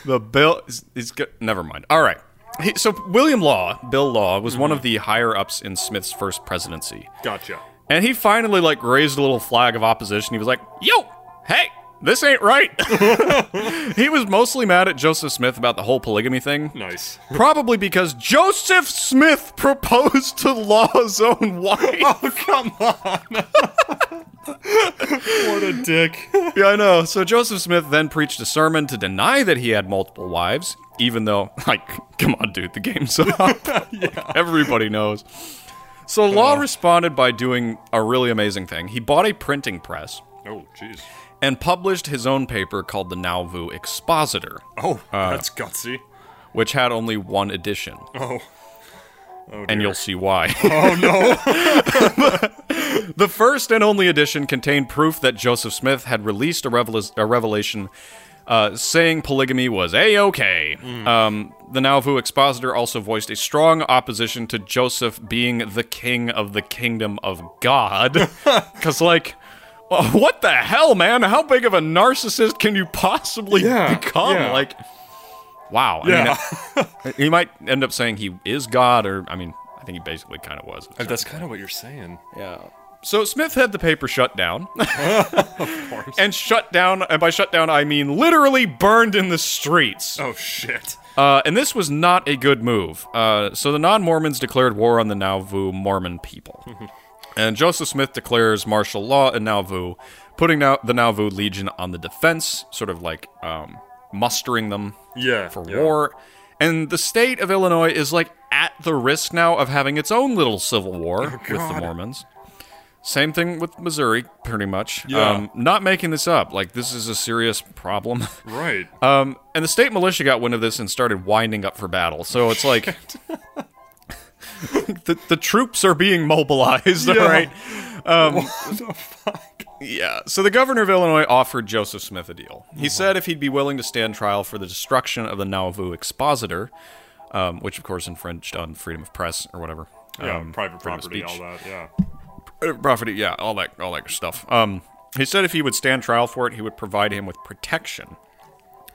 the bill is, is good. Never mind. All right. He, so William Law, Bill Law, was one mm-hmm. of the higher ups in Smith's first presidency, Gotcha. and he finally like raised a little flag of opposition. He was like, "Yo, hey." This ain't right. *laughs* he was mostly mad at Joseph Smith about the whole polygamy thing. Nice. Probably because Joseph Smith proposed to Law's own wife. *laughs* Oh, come on. *laughs* what a dick. yeah, I know. So Joseph Smith then preached a sermon to deny that he had multiple wives, even though, like, come on, dude, the game's up. Yeah. Everybody knows. So Law responded by doing a really amazing thing. He bought a printing press Oh, jeez. And published his own paper called the Nauvoo Expositor, Oh, that's gutsy. which had only one edition. Oh. Oh, and you'll see why. *laughs* Oh, no. The first and only edition contained proof that Joseph Smith had released a, revel- a revelation uh, saying polygamy was a okay. Um, the Nauvoo expositor also voiced a strong opposition to Joseph being the king of the kingdom of God. *laughs* *laughs* Because, like, what the hell, man? How big of a narcissist can you possibly Yeah, become? yeah. Like, wow. I Yeah. mean, *laughs* he might end up saying he is God, or, I mean, I think he basically kind of was. That's kind of what you're saying. Yeah. So Smith had the paper shut down. *laughs* *laughs* And shut down, and by shut down, I mean literally burned in the streets. Oh, shit. Uh, and this was not a good move. Uh, so the non Mormons declared war on the Nauvoo Mormon people. And Joseph Smith declares martial law in Nauvoo, putting now the Nauvoo Legion on the defense, sort of like um, mustering them Yeah. for yeah. war. And the state of Illinois is like at the risk now of having its own little civil war with the Mormons. Same thing with Missouri, pretty much. Yeah. Um, not making this up. Like, this is a serious problem. Right. *laughs* Um, and the state militia got wind of this and started winding up for battle. So it's like *laughs* *laughs* the, the troops are being mobilized, *laughs* all right? Um, what the fuck? Yeah. So the governor of Illinois offered Joseph Smith a deal. He said if he'd be willing to stand trial for the destruction of the Nauvoo Expositor, um, which of course infringed on freedom of press or whatever. Yeah, um, private property, all that, yeah. Uh, Prophet, yeah, all that, all that stuff. Um, he said if he would stand trial for it, he would provide him with protection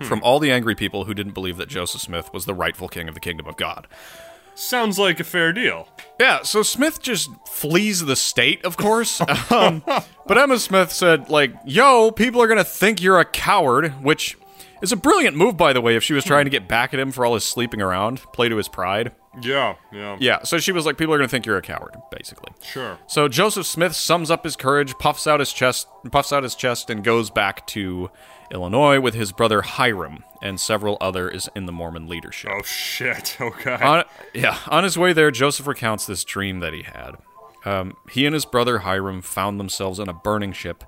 from all the angry people who didn't believe that Joseph Smith was the rightful king of the kingdom of God. Sounds like a fair deal. Yeah, so Smith just flees the state, of course. *laughs* um, but Emma Smith said, like, yo, people are going to think you're a coward, which is a brilliant move, by the way, if she was trying to get back at him for all his sleeping around, play to his pride. Yeah, yeah. Yeah, so she was like, people are going to think you're a coward, basically. Sure. So Joseph Smith sums up his courage, puffs out his chest, puffs out his chest, and goes back to Illinois with his brother Hyrum and several others in the Mormon leadership. Oh shit. *laughs* Okay. On, yeah, on his way there, Joseph recounts this dream that he had. Um, he and his brother Hyrum found themselves on a burning ship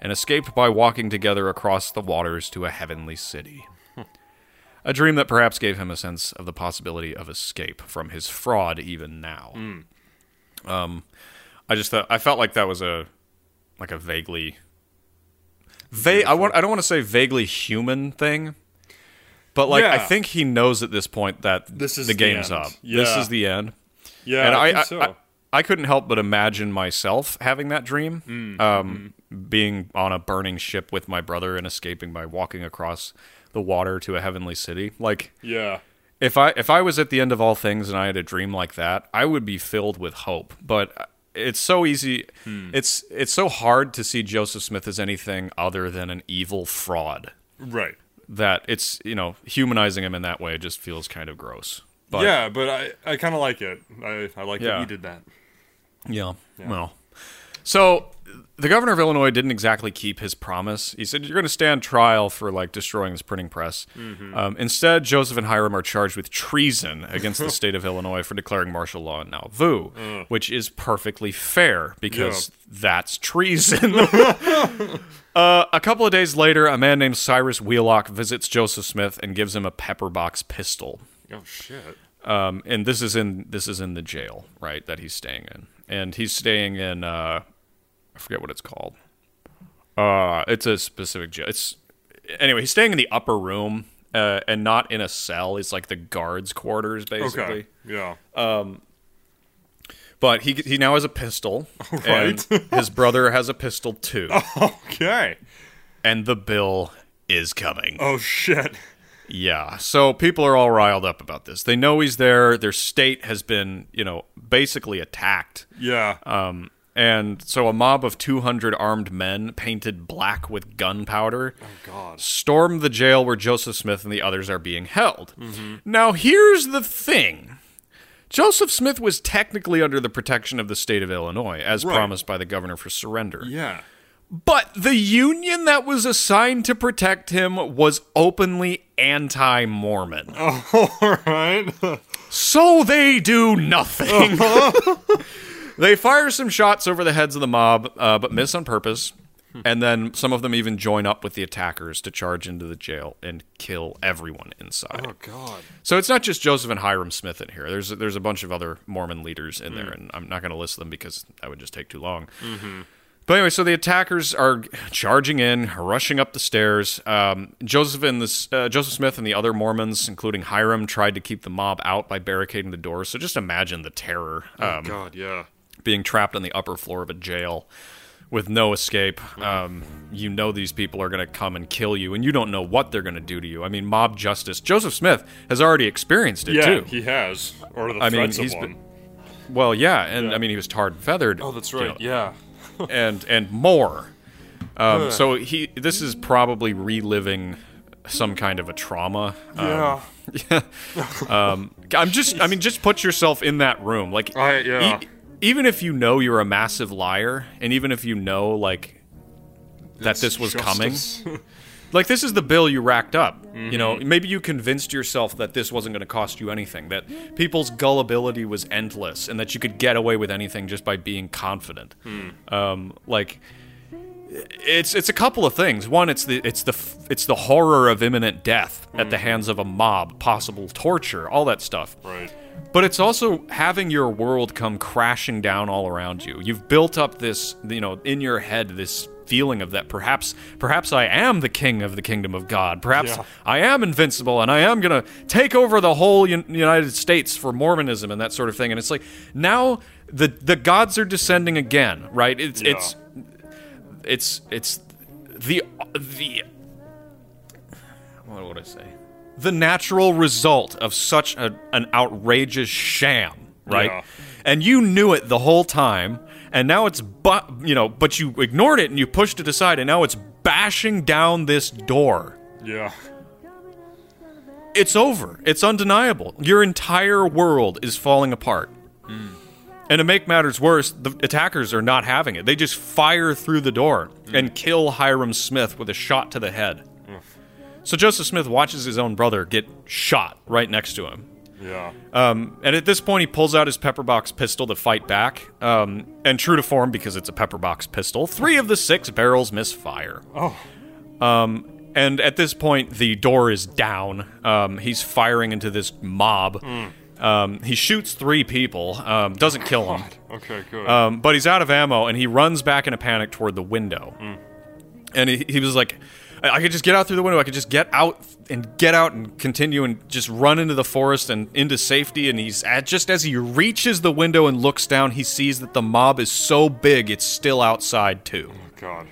and escaped by walking together across the waters to a heavenly city. A dream that perhaps gave him a sense of the possibility of escape from his fraud even now. Um, I just thought I felt like that was a like a vaguely va- I want I don't want to say vaguely human thing, but like I think he knows at this point that This is the game's up. This is the end. yeah, and I, I, so. I, I couldn't help but imagine myself having that dream, Mm, um, mm-hmm. being on a burning ship with my brother and escaping by walking across the water to a heavenly city. Like yeah. if I if I was at the end of all things and I had a dream like that, I would be filled with hope. But it's so easy. Hmm. It's it's so hard to see Joseph Smith as anything other than an evil fraud. Right. That it's you know humanizing him in that way just feels kind of gross. But yeah, but I, I kind of like it. I, I like Yeah. that you did that. Yeah. Well, so the governor of Illinois didn't exactly keep his promise. He said, You're going to stand trial for like destroying this printing press. Um, instead, Joseph and Hyrum are charged with treason against the *laughs* state of Illinois for declaring martial law in Nauvoo, which is perfectly fair because that's treason. *laughs* *laughs* uh, a couple of days later, a man named Cyrus Wheelock visits Joseph Smith and gives him a pepperbox pistol Oh shit. um, and this is in this is in the jail, right? That he's staying in, and he's staying in uh, I forget what it's called. Uh, it's a specific jail. It's anyway. He's staying in the upper room, uh, and not in a cell. It's like the guards' quarters, basically. Okay. Yeah. Um, but he he now has a pistol, *laughs* Right. and his brother has a pistol too, *laughs* Okay. and the bill is coming. Oh shit. Yeah. So people are all riled up about this. They know he's there. Their state has been, you know, basically attacked. Yeah. Um, and so a mob of 200 armed men painted black with gunpowder oh god. storm the jail where Joseph Smith and the others are being held. Now, here's the thing. Joseph Smith was technically under the protection of the state of Illinois, as Right. promised by the governor for surrender. Yeah. But the union that was assigned to protect him was openly anti Mormon. *laughs* All right. So they do nothing. *laughs* Uh-huh. *laughs* they fire some shots over the heads of the mob, uh, but miss on purpose. And then some of them even join up with the attackers to charge into the jail and kill everyone inside. oh god. So it's not just Joseph and Hyrum Smith in here. There's there's a bunch of other Mormon leaders in there, hmm. and I'm not going to list them because that would just take too long. Mm-hmm. But anyway, so the attackers are charging in, rushing up the stairs. Um, Joseph and this uh, Joseph Smith and the other Mormons, including Hyrum, tried to keep the mob out by barricading the doors. So just imagine the terror um, God. Yeah. being trapped on the upper floor of a jail with no escape. Um, you know these people are going to come and kill you, and you don't know what they're going to do to you. I mean, mob justice. Joseph Smith has already experienced it too. Yeah. too. He has. Or the I mean, he's of been- one. well, yeah, and I mean he was tarred and feathered. Oh, that's you right. know, Yeah. And and more. Um, so he this is probably reliving some kind of a trauma. Um, Yeah. *laughs* I'm just I mean just put yourself in that room. Like I- yeah. e- even if you know you're a massive liar and even if you know like that this was Justice. coming, *laughs* like this is the bill you racked up. You know, Mm-hmm. maybe you convinced yourself that this wasn't going to cost you anything, that people's gullibility was endless and that you could get away with anything just by being confident. Hmm. Um, like it's it's a couple of things. One, it's the it's the it's the horror of imminent death at Hmm. the hands of a mob, possible torture, all that stuff. right. But it's also having your world come crashing down all around you. You've built up this, you know, in your head this feeling of that perhaps perhaps I am the king of the kingdom of God. Perhaps Yeah. I am invincible and I am going to take over the whole Un- United States for Mormonism and that sort of thing. And it's like now the the gods are descending again, right? It's Yeah. it's it's it's the the what would I say? The natural result of such a, an outrageous sham, right? Yeah. And you knew it the whole time, and now it's but you know, but you ignored it and you pushed it aside, and now it's bashing down this door. Yeah. It's over. It's undeniable. Your entire world is falling apart. Hmm. And to make matters worse, the attackers are not having it. They just fire through the door hmm. and kill Hyrum Smith with a shot to the head. So Joseph Smith watches his own brother get shot right next to him. Yeah. Um, and at this point, he pulls out his pepperbox pistol to fight back. Um, and true to form, because it's a pepperbox pistol, three of the six barrels misfire. Oh. And at this point, the door is down. Um, he's firing into this mob. Um, he shoots three people, um, doesn't kill them. Okay, good. Um, but he's out of ammo, and he runs back in a panic toward the window. And he, he was like, I, I could just get out through the window. I could just get out and get out and continue and just run into the forest and into safety. And he's at, just as he reaches the window and looks down, he sees that the mob is so big it's still outside too. Oh, God.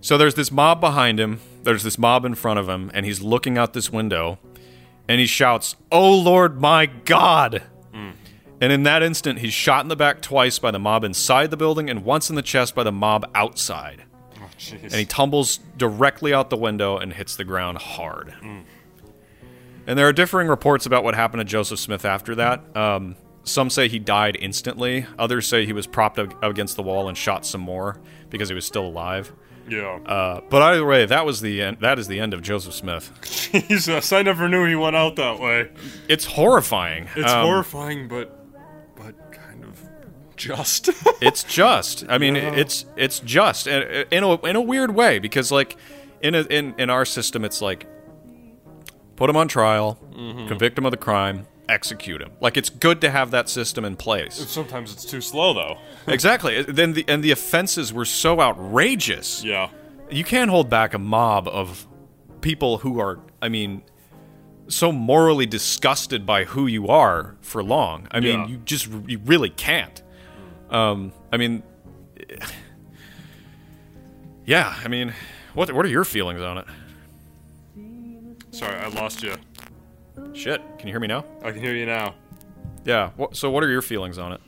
So there's this mob behind him, there's this mob in front of him, and he's looking out this window, and he shouts, Oh Lord, my God! Mm. And in that instant, he's shot in the back twice by the mob inside the building and once in the chest by the mob outside. Jeez. And he tumbles directly out the window and hits the ground hard. And there are differing reports about what happened to Joseph Smith after that. Um, some say he died instantly. Others say he was propped ag- against the wall and shot some more because he was still alive. yeah. Uh, but either way, that was the end. That is the end of Joseph Smith. *laughs* Jesus, I never knew he went out that way. It's horrifying. It's Um, horrifying, but but kind of just. *laughs* It's just. I mean, it's it's just in in a in a weird way because like in a, in in our system, it's like put him on trial, Mm-hmm. convict him of the crime, execute him. Like it's good to have that system in place. Sometimes it's too slow, though. *laughs* exactly. Then the and the offenses were so outrageous. Yeah. you can't hold back a mob of people who are i mean so morally disgusted by who you are for long i mean Yeah. you just you really can't um i mean yeah i mean what what are your feelings on it Sorry, I lost you. shit can you hear me now I can hear you now. yeah what, so what are your feelings on it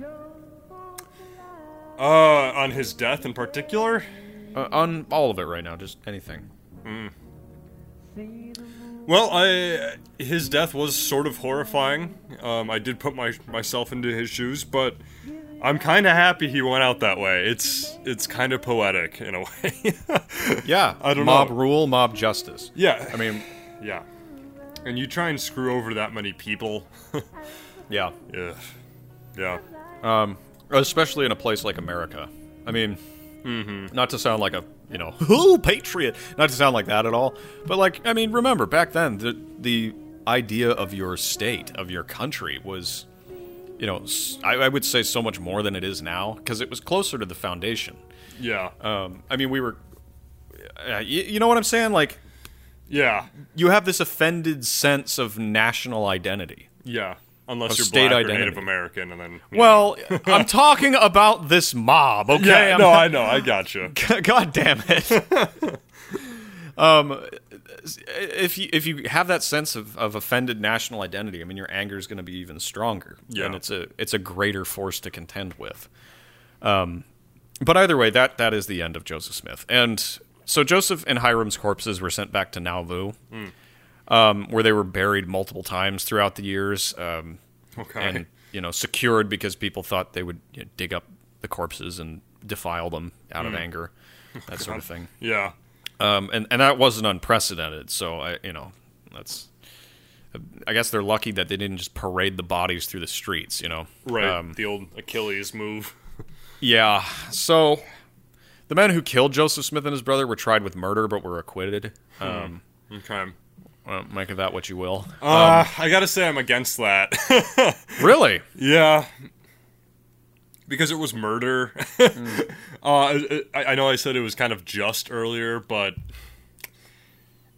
Uh, on his death in particular? uh, on all of it right now just anything Well, I his death was sort of horrifying. Um, I did put my myself into his shoes, but I'm kind of happy he went out that way. It's it's kind of poetic in a *laughs* way. yeah I don't mob know. rule mob justice yeah, i mean yeah. And you try and screw over that many people. *laughs* yeah yeah, yeah, Um, especially in a place like America. I mean, not to sound like a you know, *laughs* oh patriot, not to sound like that at all, but like I mean, remember back then the the idea of your state of your country was, you know, I would say so much more than it is now because it was closer to the foundation. yeah, Um, I mean, we were, uh, you, you know what I'm saying? Like yeah, you have this offended sense of national identity. yeah. Unless you're state black or identity. Native American, and then Well, *laughs* I'm talking about this mob, okay? yeah, I'm no, I know, I got gotcha. You. *laughs* God damn it. *laughs* um, if you if you have that sense of, of offended national identity, I mean, your anger is going to be even stronger, Yeah. and it's a it's a greater force to contend with. Um, but either way, that that is the end of Joseph Smith, and so Joseph and Hyrum's corpses were sent back to Nauvoo, um, where they were buried multiple times throughout the years. Um, Okay. and you know secured because people thought they would you know, dig up the corpses and defile them out of anger, that *laughs* sort of thing. yeah, Um, and and that wasn't unprecedented. So I you know that's I guess they're lucky that they didn't just parade the bodies through the streets. You know, right. Um, the old Achilles move. yeah. So the men who killed Joseph Smith and his brother were tried with murder, but were acquitted. Um, Okay. well, make of that what you will. Uh, I gotta say, I'm against that. *laughs* really? yeah. Because it was murder. *laughs* uh, I, I know I said it was kind of just earlier, but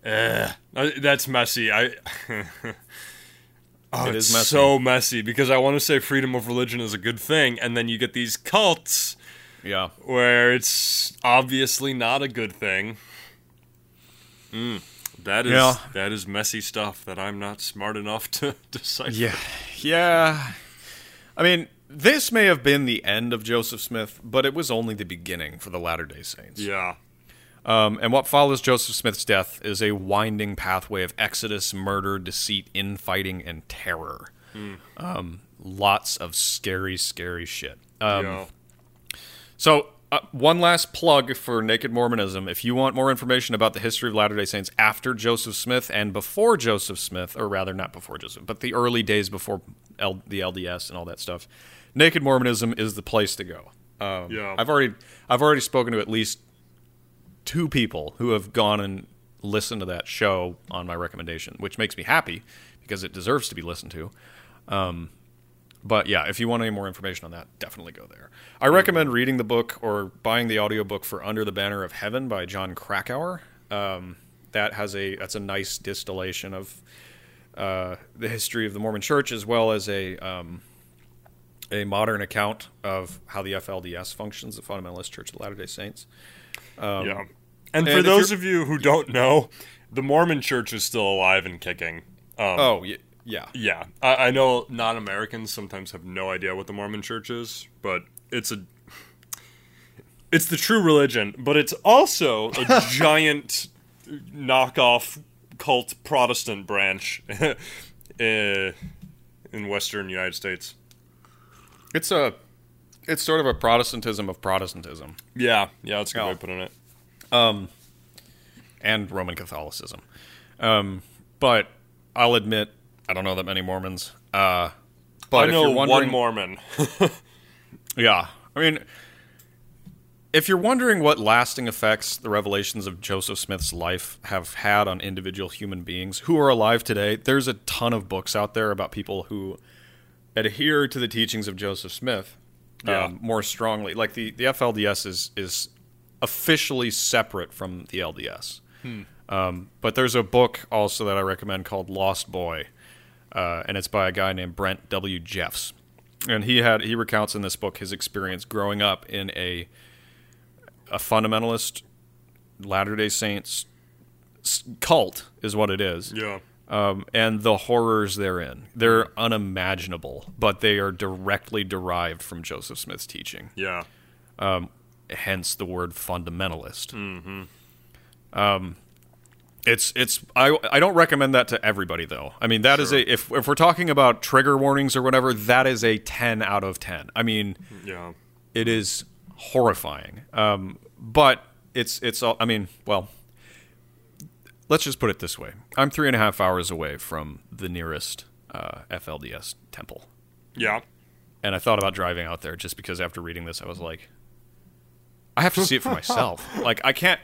uh, that's messy. I. *laughs* Oh, It it's messy. so messy because I want to say freedom of religion is a good thing, and then you get these cults Yeah. where it's obviously not a good thing. Mm, that is Yeah. that is messy stuff that I'm not smart enough *laughs* to decipher. Yeah. Yeah. I mean, this may have been the end of Joseph Smith, but it was only the beginning for the Latter day Saints. Yeah. Um, and what follows Joseph Smith's death is a winding pathway of exodus, murder, deceit, infighting, and terror. Um, lots of scary, scary shit. Um, yeah. So, uh, one last plug for Naked Mormonism. If you want more information about the history of Latter day Saints after Joseph Smith and before Joseph Smith, or rather, not before Joseph, but the early days before L- the LDS and all that stuff, Naked Mormonism is the place to go. Um, Yeah. I've already I've already spoken to at least two people who have gone and listened to that show on my recommendation, which makes me happy because it deserves to be listened to. Um, but yeah, if you want any more information on that, definitely go there. I recommend reading the book or buying the audiobook for Under the Banner of Heaven by Jon Krakauer. Um, that has a that's a nice distillation of uh, the history of the Mormon Church as well as a um, a modern account of how the FLDS functions, the Fundamentalist Church of the Latter Day Saints. yeah. And, and for those of you who don't know, the Mormon Church is still alive and kicking. Um, Oh yeah, Yeah, I, I know non-Americans sometimes have no idea what the Mormon Church is, but it's a it's the true religion, but it's also a *laughs* giant knockoff cult Protestant branch uh, *laughs* in Western United States. It's a it's sort of a Protestantism of Protestantism Yeah, yeah, that's a good Yeah. way of putting it. and Roman Catholicism. Um, but I'll admit I don't know that many Mormons. Uh, but I if know you're wondering, one Mormon. *laughs* Yeah. I mean, if you're wondering what lasting effects the revelations of Joseph Smith's life have had on individual human beings who are alive today, there's a ton of books out there about people who adhere to the teachings of Joseph Smith Yeah. um, more strongly. Like the, the FLDS is, is officially separate from the LDS. Um, but there's a book also that I recommend called Lost Boy, uh, and it's by a guy named Brent W. Jeffs. And he had he recounts in this book his experience growing up in a a fundamentalist Latter Day Saints cult is what it is, yeah, um, and the horrors therein. They're unimaginable, but they are directly derived from Joseph Smith's teaching yeah, hence the word fundamentalist. Mm-hmm. Um, it's it's I I don't recommend that to everybody though. I mean that is a if if we're talking about trigger warnings or whatever, that is a ten out of ten. I mean yeah. it is horrifying. Um, but it's it's all. I mean well. Let's just put it this way: I'm three and a half hours away from the nearest uh, FLDS temple, Yeah. and I thought about driving out there just because after reading this, I was like, I have to see it for myself. *laughs* like I can't.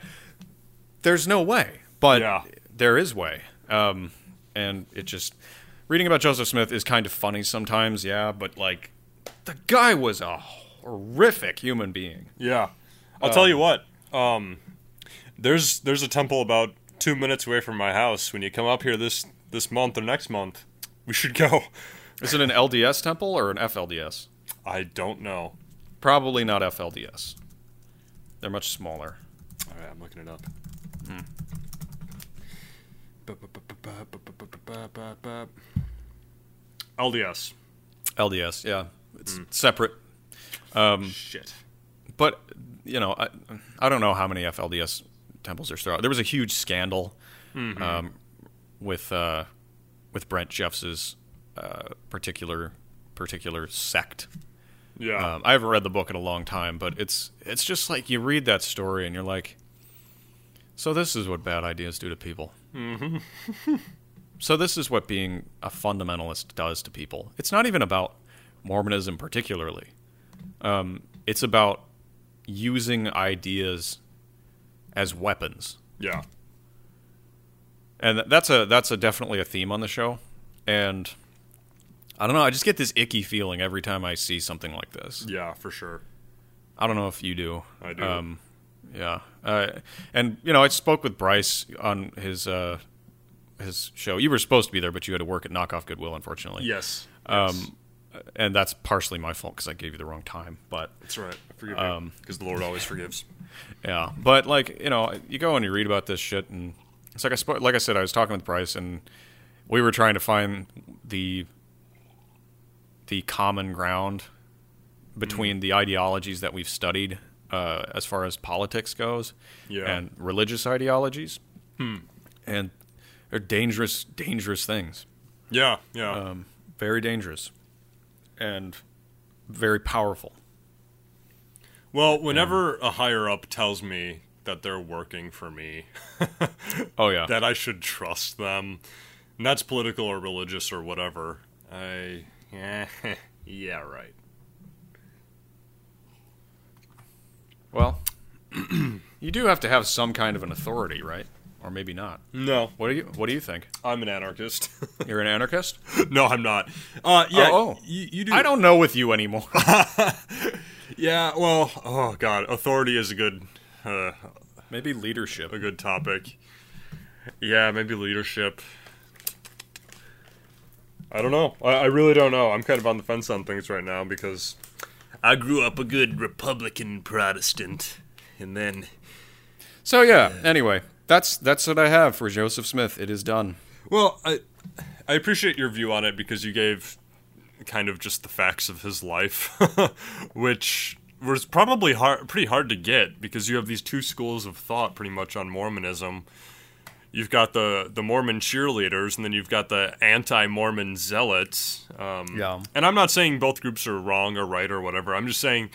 There's no way, but Yeah. there is way. Um, and it just reading about Joseph Smith is kind of funny sometimes, yeah. But like, the guy was a horrific human being. Yeah. I'll tell you what. Um, there's there's a temple about two minutes away from my house. When you come up here this this month or next month, we should go. *laughs* Is it an LDS temple or an FLDS? I don't know. Probably not FLDS. They're much smaller. All right, I'm looking it up. Hmm. LDS. LDS, yeah, it's hmm. separate. Um, Shit. but you know, I, I don't know how many FLDS temples there's throughout. There was a huge scandal um, with uh, with Brent Jeffs's uh, particular particular sect. Yeah. Um, I haven't read the book in a long time, but it's it's just like you read that story and you're like, so this is what bad ideas do to people. Mm-hmm. *laughs* so this is what being a fundamentalist does to people. It's not even about Mormonism particularly. Um, it's about using ideas as weapons, yeah. and that's a that's a definitely a theme on the show. And I don't know. I just get this icky feeling every time I see something like this. Yeah, for sure. I don't know if you do. I do. Um, yeah. Uh, and you know, I spoke with Bryce on his uh, his show. You were supposed to be there, but you had to work at Knockoff Goodwill, unfortunately. Yes. Um, and that's partially my fault because I gave you the wrong time. But That's right. I Forgive Um. Because the Lord always forgives. Yeah, but like you know, you go and you read about this shit, and it's like I spo- like I said, I was talking with Bryce, and we were trying to find the the common ground between the ideologies that we've studied uh, as far as politics goes, Yeah. and religious ideologies, and they're dangerous, dangerous things, Yeah, yeah. um, very dangerous, and very powerful. Well, whenever a higher up tells me that they're working for me, *laughs* Oh yeah, that I should trust them, and that's political or religious or whatever, I. Yeah, *laughs* yeah, right. well, *clears throat* you do have to have some kind of an authority, right? Or maybe not. No, What do you What do you think? I'm an anarchist. *laughs* You're an anarchist? no, I'm not. Uh, yeah, Oh, oh. You, you do. I don't know with you anymore. Yeah, well, oh god, authority is a good, uh, maybe leadership. a good topic. Yeah, maybe leadership. I don't know. I, I really don't know. I'm kind of on the fence on things right now because I grew up a good Republican Protestant, and then So yeah. Anyway, that's that's what I have for Joseph Smith. It is done. Well, I I appreciate your view on it because you gave kind of just the facts of his life, *laughs* which was probably hard, pretty hard to get because you have these two schools of thought pretty much on Mormonism. You've got the the Mormon cheerleaders, and then you've got the anti-Mormon zealots. Um, Yeah. And I'm not saying both groups are wrong or right or whatever. I'm just saying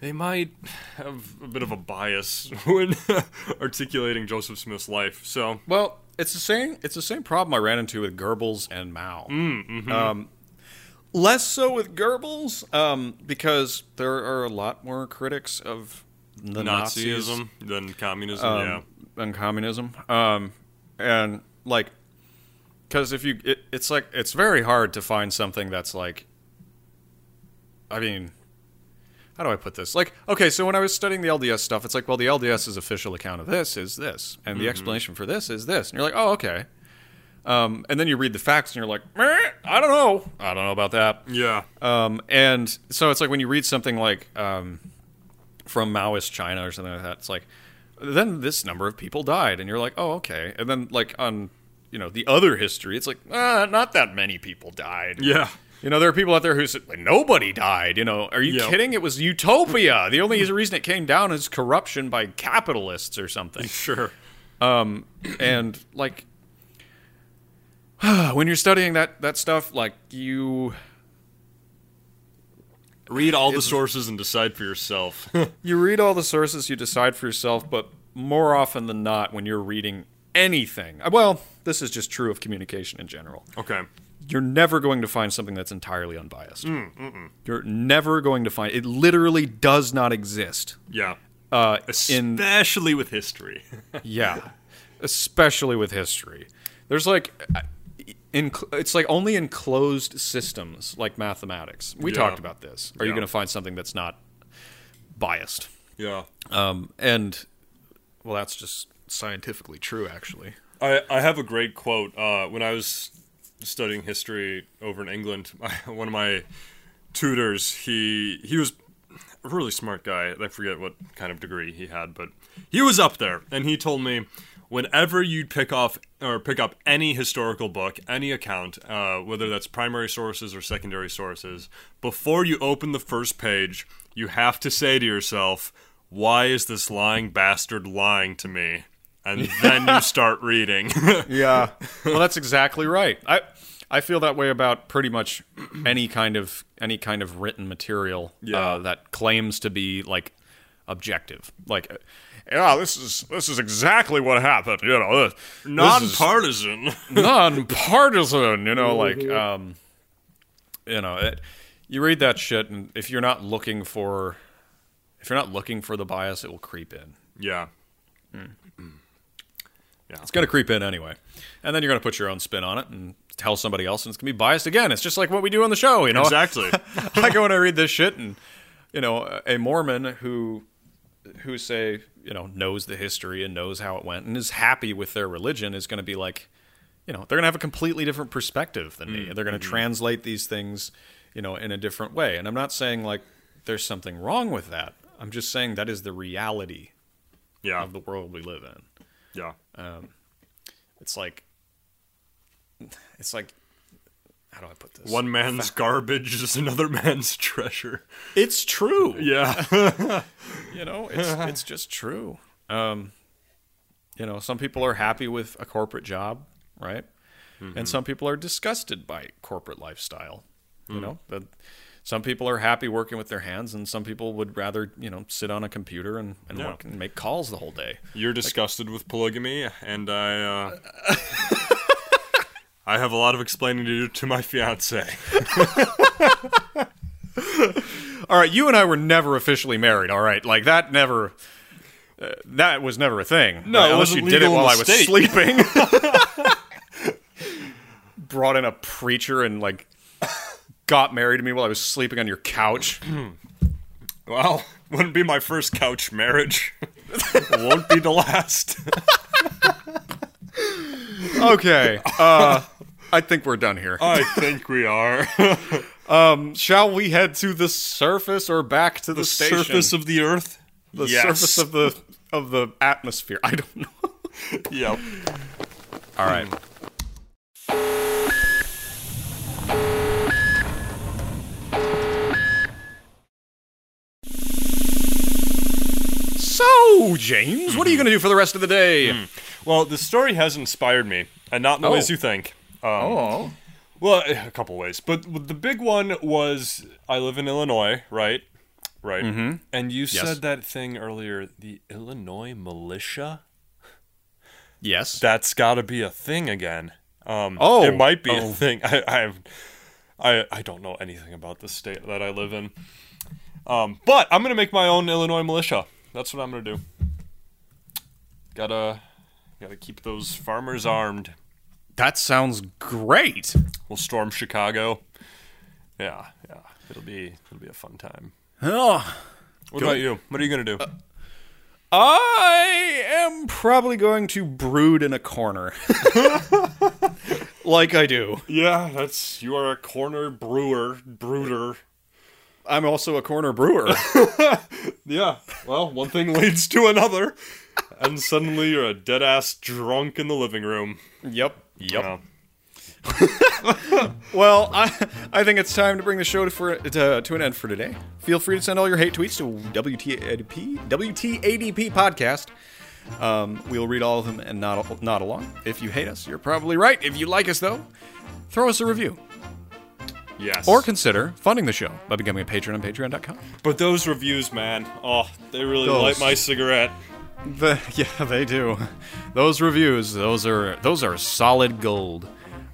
they might have a bit of a bias *laughs* when *laughs* articulating Joseph Smith's life. So Well, it's the same. It's the same problem I ran into with Goebbels and Mao. Um, less so with Goebbels, um, because there are a lot more critics of the Nazis Nazism than communism. um, yeah. than communism. Um, and like, because if you, it, it's like it's very hard to find something that's like. I mean, how do I put this? Like, okay, so when I was studying the LDS stuff, it's like, well, the LDS's official account of this is this, and the explanation for this is this, and you're like, oh, okay. Um, and then you read the facts, and you're like, "Meh, I don't know, I don't know about that. Yeah. Um, and so it's like when you read something like um, from Maoist China or something like that, it's like then this number of people died, and you're like, oh, okay. And then like on you know the other history, it's like ah, not that many people died. Yeah. You know, there are people out there who said like, nobody died. You know, are you Yep. kidding? It was utopia. The only *laughs* reason it came down is corruption by capitalists or something. *laughs* Sure. and like *sighs* when you're studying that that stuff, like you Read all the sources and decide for yourself. *laughs* you read all the sources, you decide for yourself, but more often than not, when you're reading anything, uh, well, this is just true of communication in general. okay. You're never going to find something that's entirely unbiased. You're never going to find it. Literally does not exist. Yeah. Uh, in Especially with history. *laughs* yeah, especially with history. There's like, in it's like only in closed systems like mathematics. We Yeah. talked about this. Are you going to find something that's not biased? yeah. Um, and well, that's just scientifically true, actually. I, I have a great quote. Uh, when I was studying history over in England, *laughs* one of my tutors, he he was a really smart guy. I forget what kind of degree he had, but he was up there, and he told me whenever you pick off or pick up any historical book, any account, uh, whether that's primary sources or secondary sources, before you open the first page, you have to say to yourself, "Why is this lying bastard lying to me?" And *laughs* then you start reading. *laughs* Yeah. well, that's exactly right. I I feel that way about pretty much any kind of any kind of written material Yeah. uh, that claims to be like objective. Like, uh, yeah, this is this is exactly what happened. You know, this, this Non-partisan. *laughs* nonpartisan. You know, like um, you know, it, you read that shit, and if you're not looking for if you're not looking for the bias, it will creep in. yeah. It's going to creep in anyway, and then you're going to put your own spin on it, and tell somebody else, and it's gonna be biased again. It's just like what we do on the show, you know. Exactly. I go and I read this shit, and you know, a Mormon who who say you know knows the history and knows how it went and is happy with their religion is going to be like, you know, they're going to have a completely different perspective than me. and They're going to translate these things, you know, in a different way. And I'm not saying like there's something wrong with that. I'm just saying that is the reality yeah. of the world we live in. Yeah. Um it's like, it's like, how do I put this? One man's garbage is another *laughs* man's treasure. It's true. Yeah. *laughs* you know it's it's just true um you know some people are happy with a corporate job right and some people are disgusted by corporate lifestyle you know the, some people are happy working with their hands and some people would rather you know sit on a computer and, and Yeah. work and make calls the whole day You're disgusted with polygamy, and I, uh. *laughs* I have a lot of explaining to do to my fiance. *laughs* all right you and i were never officially married all right like that never uh, that was never a thing No, it unless you did it while i was state. sleeping *laughs* *laughs* brought in a preacher and like got married to me while i was sleeping on your couch *clears throat* Well, wouldn't be my first couch marriage. Won't be the last. Okay. Uh, I think we're done here. I think we are. *laughs* Um, shall we head to the surface or back to the, the station? surface of the earth? the yes. surface of the of the atmosphere. I don't know. *laughs* Yep. All right. Hmm. So, James, what are you mm-hmm. going to do for the rest of the day? Hmm. Well, the story has inspired me, and not in the Oh. ways you think. Um, Oh. Well, a couple ways, but the big one was I live in Illinois, right? Right. Mm-hmm. And you said that thing earlier, the Illinois militia. Yes. That's got to be a thing again. Um, Oh. it might be Oh. a thing. *laughs* I, I have, I, I don't know anything about the state that I live in. Um, but I'm gonna make my own Illinois militia. That's what I'm gonna do. Gotta, gotta keep those farmers armed. That sounds great. We'll storm Chicago. Yeah, yeah. It'll be, it'll be a fun time. Oh. What about you? What are you gonna do? Uh, I am probably going to brood in a corner. *laughs* like I do. yeah, that's you are a corner brewer, brooder. I'm also a corner brewer. *laughs* Yeah. Well, one thing leads to another, and suddenly you're a dead ass drunk in the living room. yep. Yep. Yeah. *laughs* Well, I I think it's time to bring the show to, for, to, to an end for today. Feel free to send all your hate tweets to WTADP WTADP podcast. Um, we'll read all of them and not not along. If you hate us, you're probably right. If you like us though, throw us a review Yes. or consider funding the show by becoming a patron on Patreon.com. but those reviews, man, oh, they really Those. light my cigarette. The, *laughs* yeah, they do. Those reviews, those are those are solid gold.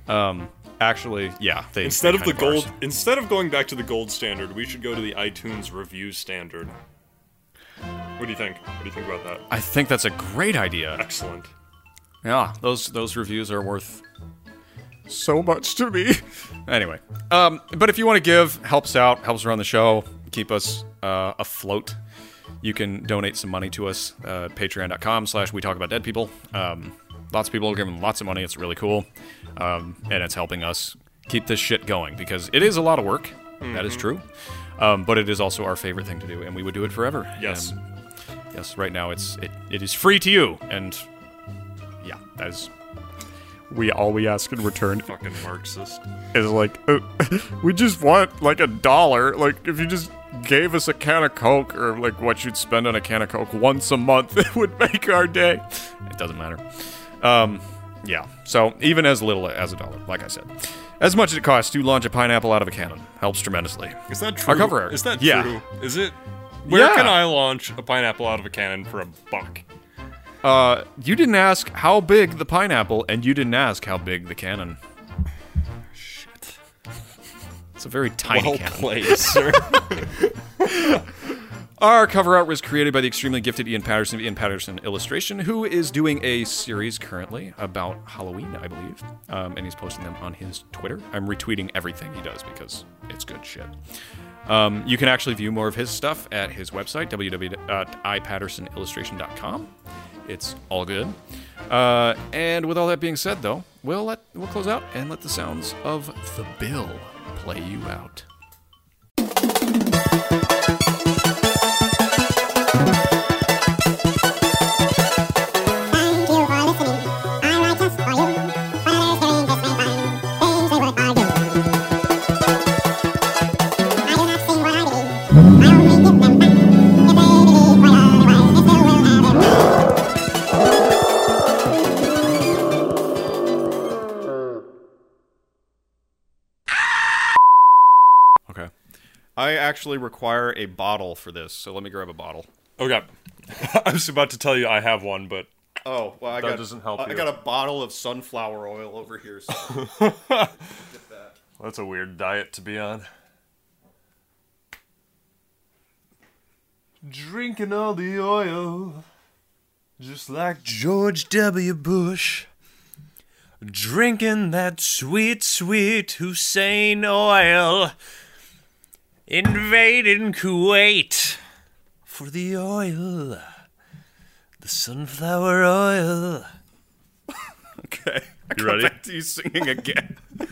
Um, actually, yeah, they Instead they of the kind are. gold, instead of going back to the gold standard, we should go to the iTunes review standard. What do you think? What do you think about that? I think that's a great idea. Excellent. Yeah, those those reviews are worth so much to me. *laughs* anyway, um, but if you want to give, helps out, helps run the show, keep us uh, afloat. You can donate some money to us. Uh, Patreon.com slash We Talk About Dead People. Um, lots of people are giving lots of money. It's really cool, um, and it's helping us keep this shit going because it is a lot of work. That is true, um, but it is also our favorite thing to do, and we would do it forever. Yes. And yes, right now it's it, it is free to you, and yeah, that is we all we ask in return Fucking Marxist. is like uh, *laughs* we just want like a dollar. Like if you just gave us a can of Coke or like what you'd spend on a can of Coke once a month, *laughs* it would make our day. It doesn't matter. Um, yeah. So even as little as a dollar, like I said, as much as it costs to launch a pineapple out of a cannon helps tremendously. Is that true? Our cover art. Is that Yeah. true? Is it? Where Yeah. can I launch a pineapple out of a cannon for a buck? Uh, you didn't ask how big the pineapple, and you didn't ask how big the cannon. A very tiny Well cannon. played, sir. *laughs* Our cover art was created by the extremely gifted Ian Patterson of Ian Patterson Illustration, who is doing a series currently about Halloween, I believe. Um, and he's posting them on his Twitter. I'm retweeting everything he does because it's good shit. Um, you can actually view more of his stuff at his website, www.ipattersonillustration.com. It's all good. Uh, and with all that being said, though, we'll let we'll close out and let the sounds of the bill play you out. I actually require a bottle for this, so let me grab a bottle. Okay. *laughs* I was about to tell you I have one, but Oh, well, I That got doesn't help I you. got a bottle of sunflower oil over here. So. *laughs* that's a weird diet to be on. Drinking all the oil, just like George W. Bush. Drinking that sweet, sweet Hussein oil. Invading Kuwait for the oil. The sunflower oil. *laughs* okay. I You ready? back to you singing again. *laughs*